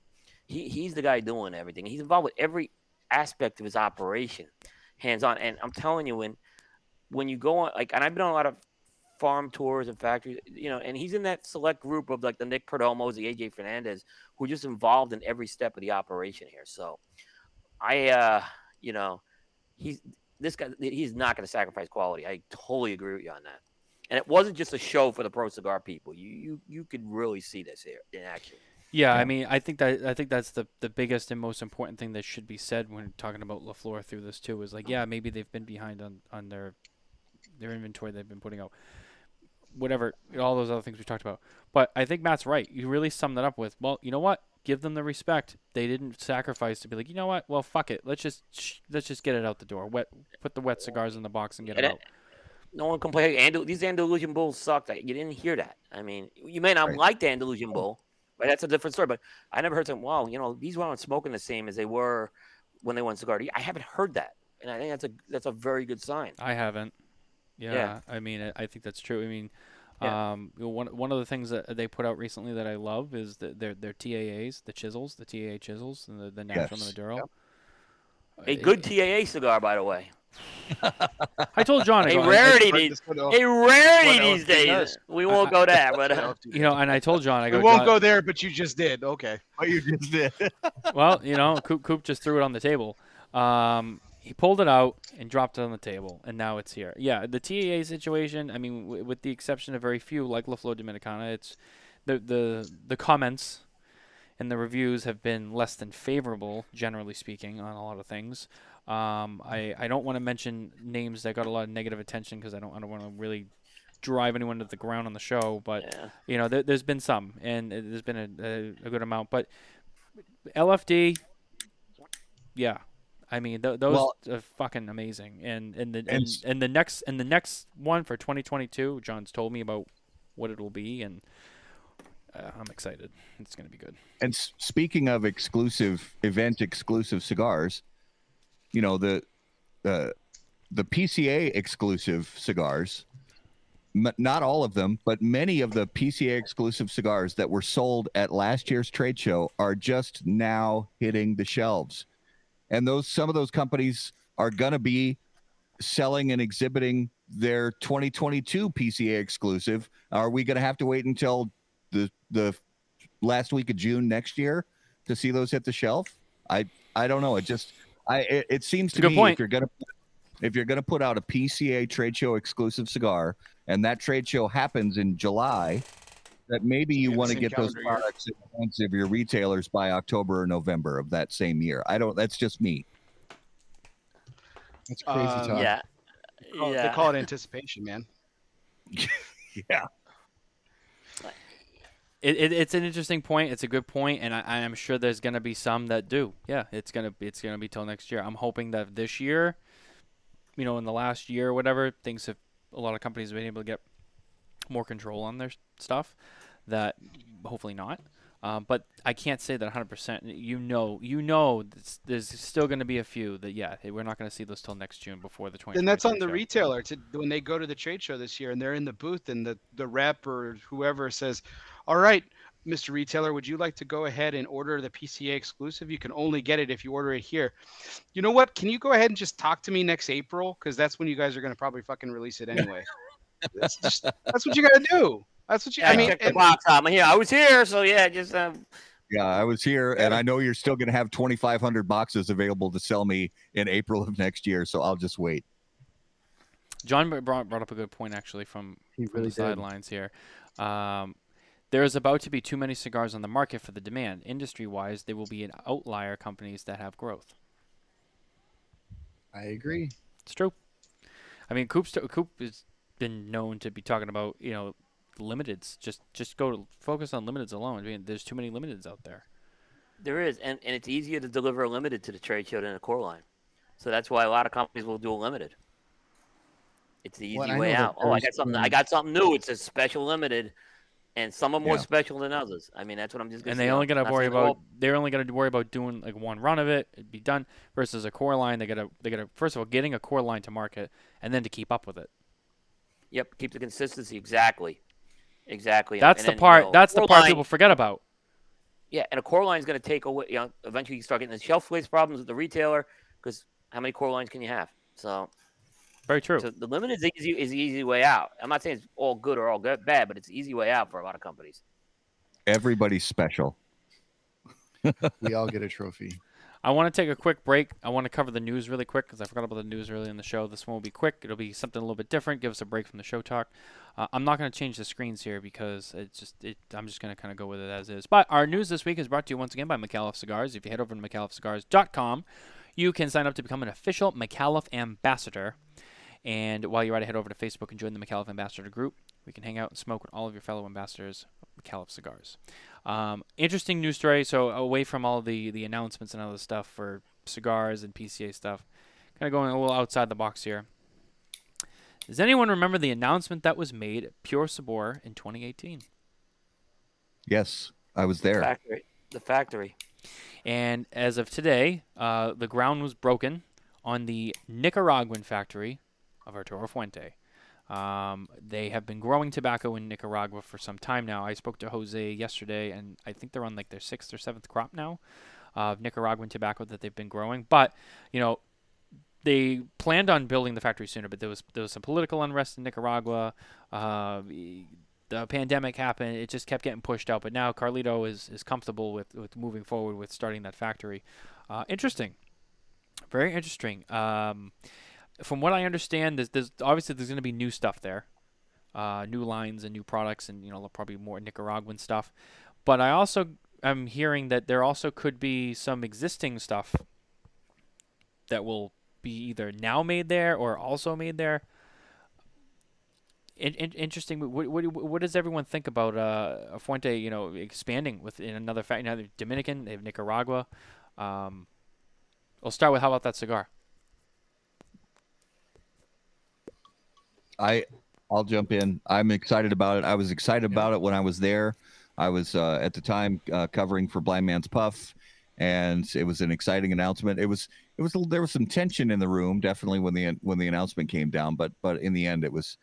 He he's the guy doing everything. He's involved with every aspect of his operation, hands on. And I'm telling you, when when you go on, like, and I've been on a lot of farm tours and factories, you know, and he's in that select group of like the Nick Perdomos, the AJ Fernandez, who are just involved in every step of the operation here. So, I, uh, you know, he's this guy. He's not going to sacrifice quality. I totally agree with you on that. And it wasn't just a show for the pro cigar people. You you you could really see this here in action. Yeah, I mean, I think that I think that's the the biggest and most important thing that should be said when talking about La Flor through this too. Is like, yeah, maybe they've been behind on on their their inventory they've been putting out, whatever, all those other things we talked about. But I think Matt's right. You really summed it up with, well, you know what? Give them the respect. They didn't sacrifice to be like, you know what? Well, fuck it. Let's just sh- let's just get it out the door. Wet, put the wet cigars in the box and get And it it- out. No one complained. Andal- these Andalusian bulls sucked. I- You didn't hear that. I mean, you may not Right. like the Andalusian bull, but that's a different story. But I never heard some. Wow, you know, these weren't smoking the same as they were when they went cigar. I haven't heard that, and I think that's a that's a very good sign. I haven't. Yeah, Yeah. I mean, I, I think that's true. I mean, Yeah. um, one one of the things that they put out recently that I love is the, their their TAAs, the chisels, the TAA chisels, and the the natural Yes. and the Maduro. A Uh, good TAA cigar, by the way. I told John, I A go, I- rarity these this would all- a rarity these days. does. We won't go there, but uh, you know, and I told John, I we won't go there, but you just did. Okay. What you just did. well, you know, Coop, Coop just threw it on the table. Um, he pulled it out and dropped it on the table, and now it's here. Yeah, the TAA situation. I mean, w- with the exception of very few, like La Flor Dominicana, it's the the the comments and the reviews have been less than favorable, generally speaking, on a lot of things. Um, I I don't want to mention names that got a lot of negative attention because I don't I don't want to really drive anyone to the ground on the show, but yeah. you know, there, there's been some, and there's been a, a, a good amount. But LFD, yeah, I mean, th- those Well- are fucking amazing. And and the And and, and the next and the next one for 2022, John's told me about what it will be, and uh, I'm excited. It's gonna be good. And speaking of exclusive event exclusive cigars, you know the the PCA exclusive cigars, m- not all of them, but many of the PCA exclusive cigars that were sold at last year's trade show are just now hitting the shelves. And those some of those companies are going to be selling and exhibiting their 2022 PCA exclusive. Are we going to have to wait until the the last week of June next year to see those hit the shelf? I I don't know. It just I it, it seems to me point. if you're gonna if you're gonna put out a PCA trade show exclusive cigar and that trade show happens in July, that maybe you Yeah, want to get those calendar year. products in the hands of your retailers by October or November of that same year. I don't. That's just me. That's crazy Um, talk. Yeah. They call, yeah. they call it anticipation, man. Yeah. It, it, it's an interesting point. It's a good point, and I, I'm sure there's gonna be some that do. Yeah, it's gonna be it's gonna be till next year. I'm hoping that this year, you know, in the last year or whatever, things have a lot of companies have been able to get more control on their stuff. That hopefully not. Um, but I can't say that 100%. You know, you know, there's, still going to be a few that yeah, we're not going to see those till next June before the 20. And that's on the retailer to when they go to the trade show this year and they're in the booth and the the rep or whoever says, "All right, Mr. Retailer, would you like to go ahead and order the PCA exclusive? You can only get it if you order it here. You know what? Can you go ahead and just talk to me next April because that's when you guys are going to probably fucking release it anyway. that's just that's what you got to do. That's what you. Yeah, I mean, check the and- box out. I'm here. I was here, so yeah, just um, Yeah, I was here, and I know you're still going to have 2,500 boxes available to sell me in April of next year, so I'll just wait. John brought, brought up a good point actually from, He from the did. sidelines here. Um, there is about to be too many cigars on the market for the demand. Industry wise, there will be an outlier companies that have growth. I agree. It's true. I mean, Coop's Coop has been known to be talking about you know limiteds. Just just go to focus on limiteds alone. I mean, there's too many limiteds out there. there is, and, and it's easier to deliver a limited to the trade show than a core line. So that's why a lot of companies will do a limited. It's the easy Well, way out. Oh, I got something. I got something new. It's a special limited, and some are more Yeah. special than others. I mean, that's what I'm just. Gonna and they only got to worry saying they're all- about they're only got to worry about doing like one run of it, it'd be done. Versus a core line, they got to they got to first of all getting a core line to market, and then to keep up with it. Yep, keep the consistency exactly, exactly. That's and the then, you part. know, that's the part line- people forget about. Yeah, and a core line is going to take away. You know, eventually you start getting the shelf space problems with the retailer because how many core lines can you have? So, Very true. so the limit is easy is the easy way out. I'm not saying it's all good or all good, bad, but it's the easy way out for a lot of companies. Everybody's special. We all get a trophy. I want to take a quick break. I want to cover the news really quick because I forgot about the news early in the show. This one will be quick. It'll be something a little bit different. Give us a break from the show talk. Uh, I'm not going to change the screens here because it's just it, I'm just going to kind of go with it as is. But our news this week is brought to you once again by McAuliffe Cigars. If you head over to McAuliffeCigars.com, you can sign up to become an official McAuliffe ambassador. And while you're at it, head over to Facebook and join the McAuliffe Ambassador group. We can hang out and smoke with all of your fellow ambassadors of McAuliffe Cigars. Um, interesting news story. So away from all the the announcements and other stuff for cigars and PCA stuff, kind of going a little outside the box here. Does anyone remember the announcement that was made at Puro Sabor in 2018? Yes, I was there. Factory, the factory. And as of today, uh, the ground was broken on the Nicaraguan factory of Arturo Fuente. Um, they have been growing tobacco in Nicaragua for some time now. I spoke to Jose yesterday, and I think they're on like their sixth or seventh crop now of Nicaraguan tobacco that they've been growing. But you know, they planned on building the factory sooner, but there was there was some political unrest in Nicaragua. Uh, the pandemic happened; it just kept getting pushed out. But now Carlito is, is comfortable with, with moving forward with starting that factory. Uh, interesting, very interesting. Um, from what I understand, there's, there's obviously there's going to be new stuff there, uh, new lines and new products, and you know probably more Nicaraguan stuff. But I also am hearing that there also could be some existing stuff that will be either now made there or also made there. In, in, interesting. What, what what does everyone think about uh, Fuente? You know, expanding within another factory. Now they're Dominican, they have Nicaragua. Um, we'll start with how about that cigar? I I'll jump in. I'm excited about it. I was excited about it when I was there. I was uh, at the time uh, covering for Blind Man's Puff, and it was an exciting announcement. It was it was there was some tension in the room definitely when the when the announcement came down, but but in the end it was,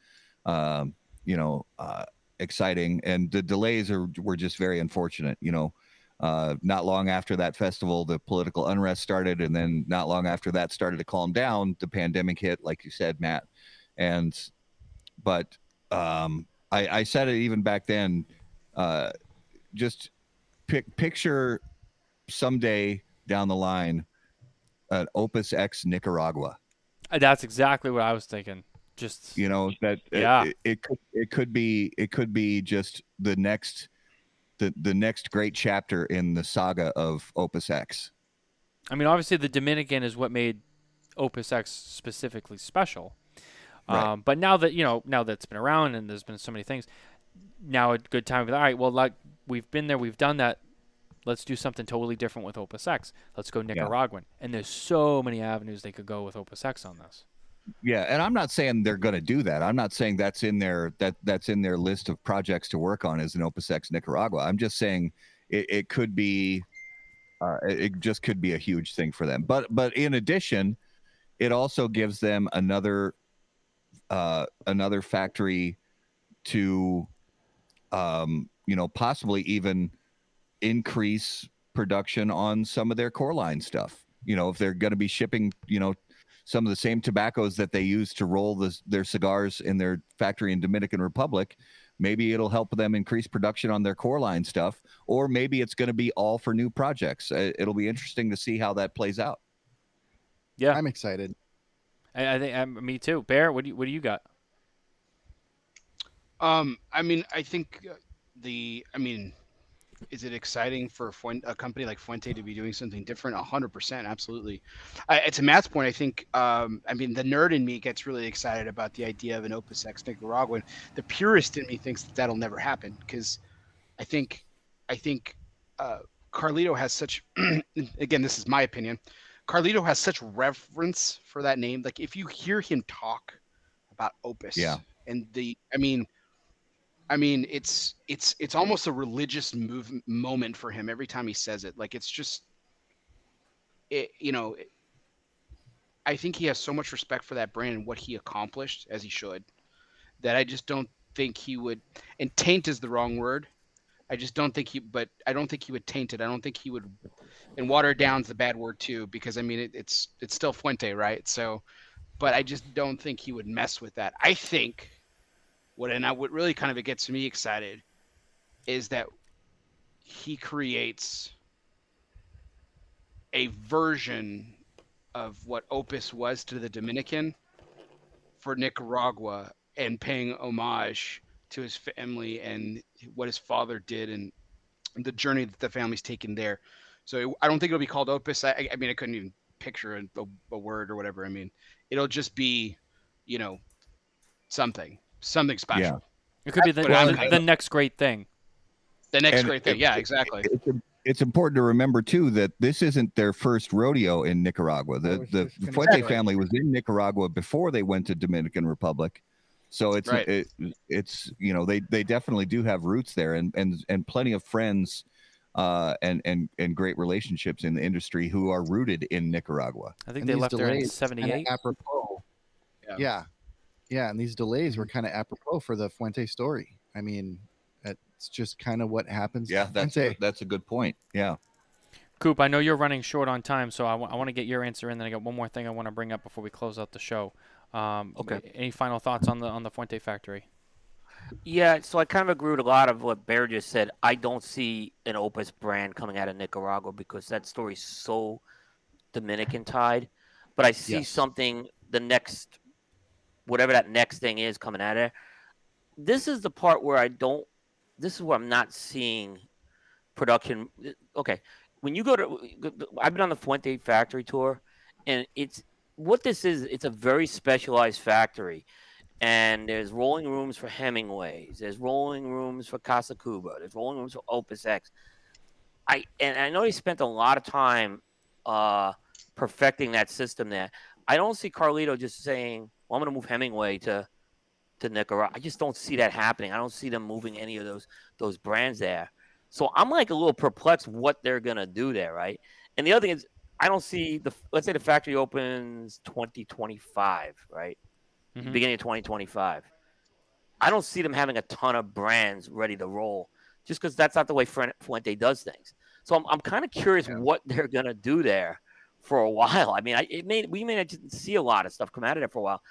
um, you know, uh, exciting. And the delays are were just very unfortunate. You know, uh, not long after that festival, the political unrest started, and then not long after that started to calm down, the pandemic hit, like you said, Matt, and but um, I, I said it even back then. Uh, just pic- picture someday down the line an Opus X Nicaragua. Uh, That's exactly what I was thinking. Just You know that it- Yeah. it, it could it could be it could be just the next the the next great chapter in the saga of Opus X. I mean, obviously, the Dominican is what made Opus X specifically special. Right. Um, but now that you know, now that it's been around and there's been so many things, now a good time. All right, well, like we've been there, we've done that. Let's do something totally different with Opus X. Let's go Nicaraguan. And there's so many avenues they could go with Opus X on this. Yeah, and I'm not saying they're going to do that. I'm not saying that's in their that that's in their list of projects to work on as an Opus X Nicaragua. I'm just saying it, it could be uh, it just could be a huge thing for them. But but in addition, it also gives them another uh, another factory to um, you know possibly even increase production on some of their core line stuff. You know, if they're going to be shipping, you know, some of the same tobaccos that they use to roll this, their cigars in their factory in Dominican Republic, maybe it'll help them increase production on their core line stuff, or maybe it's going to be all for new projects. Uh, It'll be interesting to see how that plays out. Yeah, I'm excited. I, I think um, me too. Bear, what do you what do you got? Um, I mean, I think uh, the, I mean, is it exciting for a company like Fuente to be doing something different? Hundred percent, absolutely. I, to Matt's point, I think, um, I mean, the nerd in me gets really excited about the idea of an Opus X Nicaraguan. The purist in me thinks that that'll never happen because I think, I think, uh, Carlito has such, again, this is my opinion. Carlito has such reverence for that name. Like if you hear him talk about Opus, Yeah. and the, I mean, I mean, it's it's it's almost a religious move moment for him every time he says it. Like it's just, it you know, it- I think he has so much respect for that brand and what he accomplished, as he should, that I just don't think he would. And taint is the wrong word. I just don't think he, but I don't think he would taint it. I don't think he would, and water down's the bad word too, because I mean it, it's it's still Fuente, right? So, but I just don't think he would mess with that. I think what and I, what really kind of gets me excited is that he creates a version of what Opus was to the Dominican for Nicaragua and paying homage to his family and what his father did and the journey that the family's taken there. So I don't think it'll be called Opus. I, I mean, I couldn't even picture a, a, a word or whatever. I mean, it'll just be, you know, something, something special. Yeah. It could be the, what the, the next great thing. The next And great thing. it- Yeah, it- exactly. It's, it's important to remember too that this isn't their first rodeo in Nicaragua. The was the Fuente family was in Nicaragua before they went to Dominican Republic. So it's Right. it, it's you know they they definitely do have roots there and and and plenty of friends uh and and and great relationships in the industry who are rooted in Nicaragua. I think And they left there in delays '78. Apropos. Yeah. Yeah. yeah. and these delays were kind of apropos for the Fuente story. I mean, it's just kind of what happens. Yeah, that's Fuente. that's a good point. Yeah. Coop, I know you're running short on time, so I want to get your answer in. Then I got one more thing I want to bring up before we close out the show. Um, Okay. Any final thoughts on the on the Fuente factory? Yeah, so I kind of agree with a lot of what Bear just said. I don't see an Opus brand coming out of Nicaragua because that story's so Dominican tied. But I see Yes. something the next, whatever that next thing is coming out of there. This is the part where I don't. This is where I'm not seeing production. Okay, when you go to, I've been on the Fuente factory tour, and it's what this is. It's a very specialized factory and there's rolling rooms for Hemingways. There's rolling rooms for Casa Cuba. There's rolling rooms for Opus X. I and I know he spent a lot of time uh, perfecting that system there. I don't see Carlito just saying, "Well, I'm going to move Hemingway to to Nicaragua." I just don't see that happening. I don't see them moving any of those those brands there. So I'm like a little perplexed what they're going to do there, right? And the other thing is, I don't see the let's say the factory opens 2025, right? Mhm. beginning of 2025. I don't see them having a ton of brands ready to roll just because that's not the way Fuente does things. So I'm, I'm kind of curious what they're going to do there for a while. I mean, I, it may, we may not just see a lot of stuff come out of there for a while.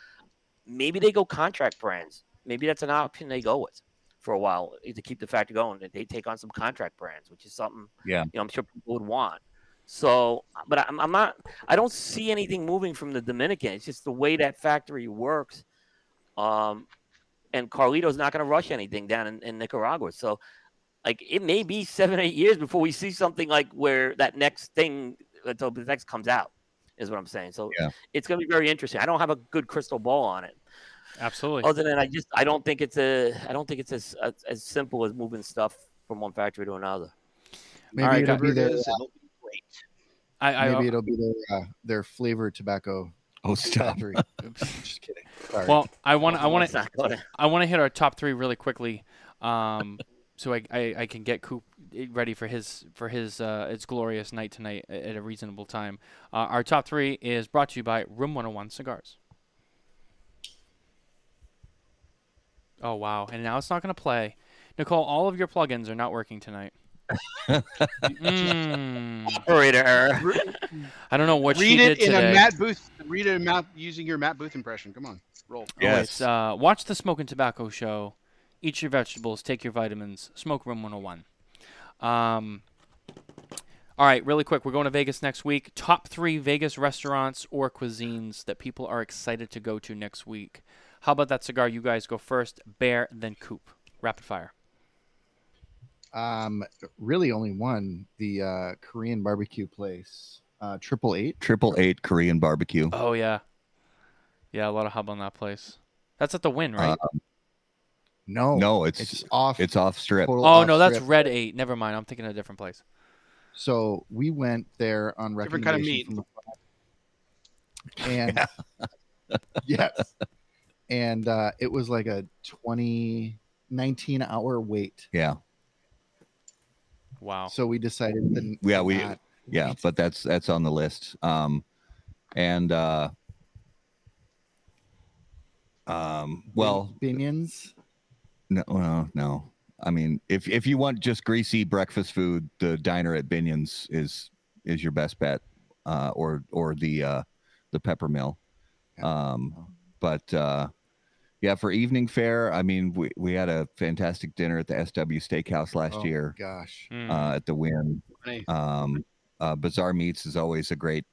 Maybe they go contract brands. Maybe that's an option they go with for a while to keep the factory going. They take on some contract brands, which is something Yeah. you know, I'm sure people would want. So, but I'm, I'm not. I don't see anything moving from the Dominican. It's just the way that factory works. Um, and Carlito's not going to rush anything down in, in Nicaragua. So, like, it may be seven, eight years before we see something like where that next thing until the next comes out. Is what I'm saying. So Yeah. it's going to be very interesting. I don't have a good crystal ball on it. Absolutely. Other than I just I don't think it's a I don't think it's as as, as simple as moving stuff from one factory to another. Maybe All right, it'll guys. be their, It is, great. I, I, maybe it'll be their uh, their flavored tobacco Oh, stop. factory. Just kidding. Sorry. well, I want I want to I want to hit our top three really quickly. Um, so I, I, I can get Coop eh, ready for his for his uh, its glorious night tonight at a reasonable time. Uh, our top three is brought to you by Room 101 Cigars. Oh wow! And now it's not going to play. Nicole, all of your plugins are not working tonight. Mm, Operator. I don't know what she Read it in today. a Matt Booth. Read it in Matt using your Matt Booth impression. Come on, roll. Oh, Yes. it's, uh, watch the Smokin Tabacco Show. Eat your vegetables. Take your vitamins. Smoke Room 101. Um, all right, really quick. We're going to Vegas next week. Top three Vegas restaurants or cuisines that people are excited to go to next week. How about that cigar? You guys go first. Bear, then Coop. Rapid fire. Um, really only one, the uh, Korean barbecue place, uh, Triple Eight. Triple eight Korean barbecue. Oh yeah, yeah. A lot of hub on that place. That's at the Wynn, right? Uh, No, no, it's it's it's, off. off strip. total oh no, that's off-strip. Red Eight. Never mind. I'm thinking of a different place. So we went there on Different kind of recommendation meat. from the and yes, and uh, it was like a 20, 19 hour wait. Yeah, Wow. So we decided to Yeah, we- not yeah, but that's that's on the list. Um, and uh, um, well, Binions. no, no, no. I mean, if if you want just greasy breakfast food, the diner at Binion's is is your best bet, uh, or or the uh, the Pepper Mill. Um, but uh, yeah, for evening fare, I mean, we we had a fantastic dinner at the SW Steakhouse last Oh, year Gosh. Mm. uh, at the Wynn. Funny. Um, uh, Bazaar Meats is always a great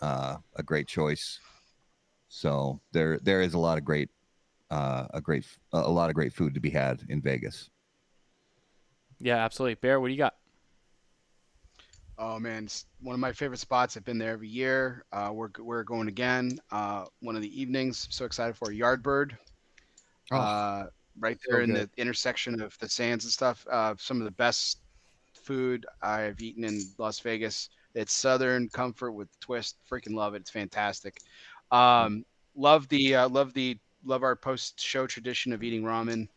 uh, a great choice. So there there is a lot of great uh, a great a lot of great food to be had in Vegas. Yeah, absolutely. Bear, what do you got? Oh man, it's one of my favorite spots. I've been there every year. Uh, we're we're going again. Uh, one of the evenings. So excited for Yardbird. Oh, uh, right so there in the intersection of the sands and stuff. Uh, some of the best food I've eaten in Las Vegas. It's Southern comfort with twist. Freaking love it. It's fantastic. Um, love the uh, love the love our post show tradition of eating ramen.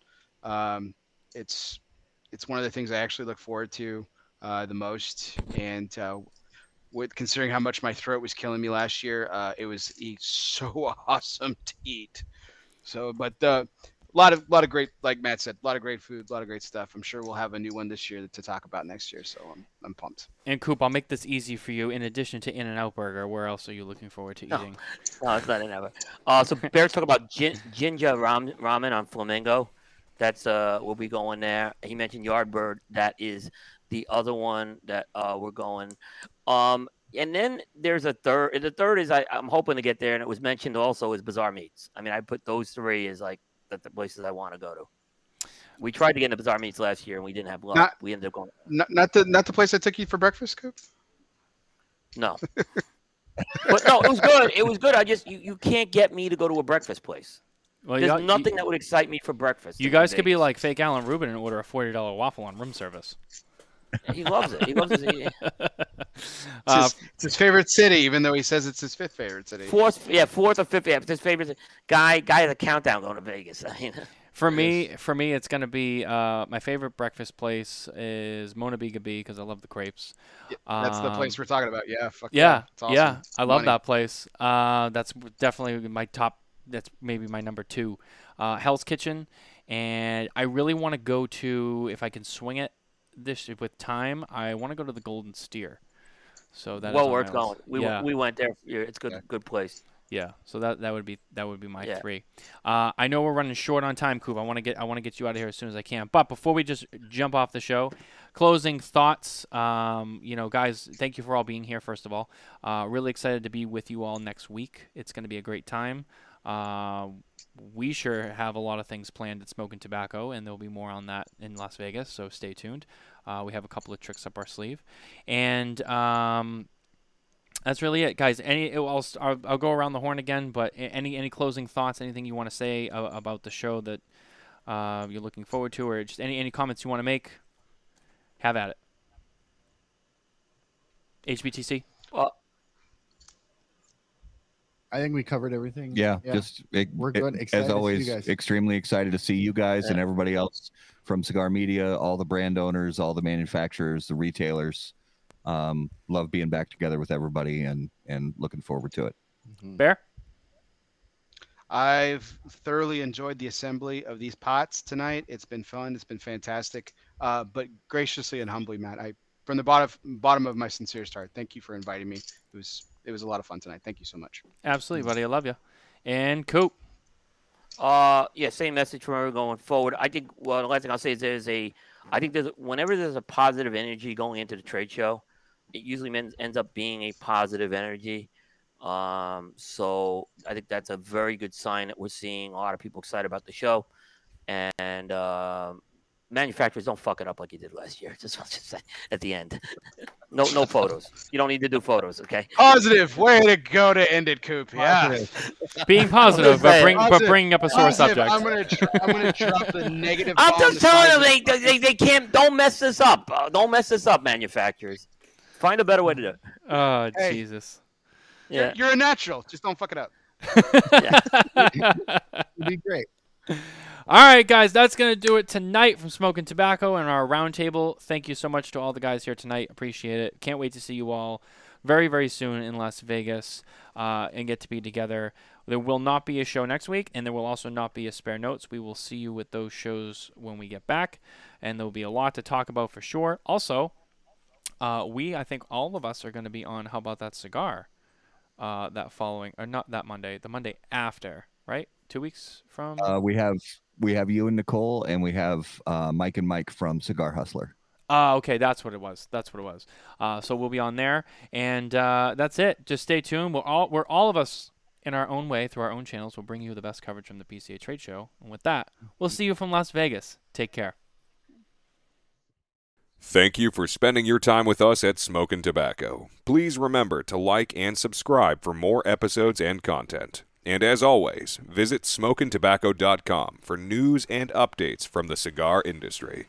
Um, it's it's one of the things I actually look forward to uh, the most. And uh, with considering how much my throat was killing me last year, uh, it was so awesome to eat. So, but uh, a lot of lot of great, like Matt said, a lot of great food, a lot of great stuff. I'm sure we'll have a new one this year to talk about next year. So I'm I'm pumped. And Coop, I'll make this easy for you. In addition to In and Out Burger, where else are you looking forward to eating? No, it's not an ever. Uh, so Bear's talking about gin, ginger ram, ramen on Flamingo. That's uh, we'll be going there. He mentioned Yardbird. That is the other one that uh, we're going. Um, and then there's a third. The third is I, I'm hoping to get there, and it was mentioned also is Bazaar Meats. I mean, I put those three as like the, the places I want to go to. We tried to get into Bazaar Meats last year, and we didn't have luck. Not- we ended up going. Not not the not the place I took you for breakfast, Coop. No. but no, it was good. It was good. I just you, you can't get me to go to a breakfast place. Well, There's got- you- nothing that would excite me for breakfast. You guys could be like fake Alan Rubin and order a forty dollar waffle on room service. He loves it. He loves it. It's, uh, his, it's his favorite city, even though he says it's his fifth favorite city. Fourth, yeah, fourth or fifth. Yeah, it's his favorite guy. Guy has a countdown going to Vegas. I mean, for me, for me, it's gonna be uh, my favorite breakfast place is Mon Ami Gabi because I love the crepes. That's the Um, place we're talking about. Yeah, fuck Yeah, It's awesome. yeah, I love that place. Uh, that's definitely my top. That's maybe my number two. Uh, Hell's Kitchen, and I really want to go to if I can swing it this with time. I want to go to the Golden Steer. So that is well on worth going. We yeah, we went there. It's good. Yeah. Good place. yeah. So that that would be that would be my Yeah. three. Uh, I know we're running short on time, Coop. I want to get I want to get you out of here as soon as I can. But before we just jump off the show, closing thoughts. Um, you know, guys, thank you for all being here. First of all, uh, really excited to be with you all next week. It's going to be a great time. Uh, we sure have a lot of things planned at Smokin Tabacco, and there'll be more on that in Las Vegas. So stay tuned. Uh, we have a couple of tricks up our sleeve, and um, that's really it, guys. Any, I'll, I'll, I'll go around the horn again, but any any closing thoughts? Anything you want to say uh, about the show that uh, you're looking forward to, or just any any comments you want to make? Have at it. HBTC. Well, I think we covered everything. Yeah, just it, We're good. Excited to as see you always. guys. Extremely excited to see you guys and everybody else from Cigar Media, all the brand owners, all the manufacturers, the retailers. Um, love being back together with everybody and and looking forward to it. Bear. I've thoroughly enjoyed the assembly of these pots tonight. It's been fun. It's been fantastic. Uh, but graciously and humbly, Matt, I from the bottom bottom of my sincere heart, thank you for inviting me. It was it was a lot of fun tonight. Thank you so much. Absolutely, buddy. I love you. And Coop. Uh, yeah, same message from her going forward. I think. Well, the last thing I'll say is there's a. I think there's whenever there's a positive energy going into the trade show, it usually men- ends up being a positive energy. Um, so I think that's a very good sign that we're seeing a lot of people excited about the show, and um, manufacturers don't fuck it up like you did last year. Just, I'll just say at the end, no no photos. You don't need to do photos, okay? Positive way to go to end it, Coop. Yeah. Being positive, but, saying. bring, but bringing up a sore Positive. subject. I'm gonna tr- I'm gonna drop the negative. I'm just the telling them of they, they they can't. Don't mess this up. Uh, don't mess this up, manufacturers. Find a better way to do it. oh, Hey. Jesus. You're, Yeah. you're a natural. Just don't fuck it up. It'd be great. All right, guys, that's going to do it tonight from Smokin Tabacco and our roundtable. Thank you so much to all the guys here tonight. Appreciate it. Can't wait to see you all very, very soon in Las Vegas uh, and get to be together. There will not be a show next week, and there will also not be a spare notes. We will see you with those shows when we get back, and there will be a lot to talk about for sure. Also, uh, we, I think all of us are going to be on How About That Cigar uh, that following, or not that Monday, the Monday after, right? Two weeks from. Uh, we have we have you and Nicole, and we have uh, Mike and Mike from Cigar Hustler. Uh, okay, that's what it was. That's what it was. Uh, so we'll be on there, and uh, that's it. Just stay tuned. We're all we're all of us in our own way through our own channels. We'll bring you the best coverage from the PCA trade show. And with that, we'll see you from Las Vegas. Take care. Thank you for spending your time with us at Smokin' Tabacco. Please remember to like and subscribe for more episodes and content. And as always, visit SmokinTabacco.com for news and updates from the cigar industry.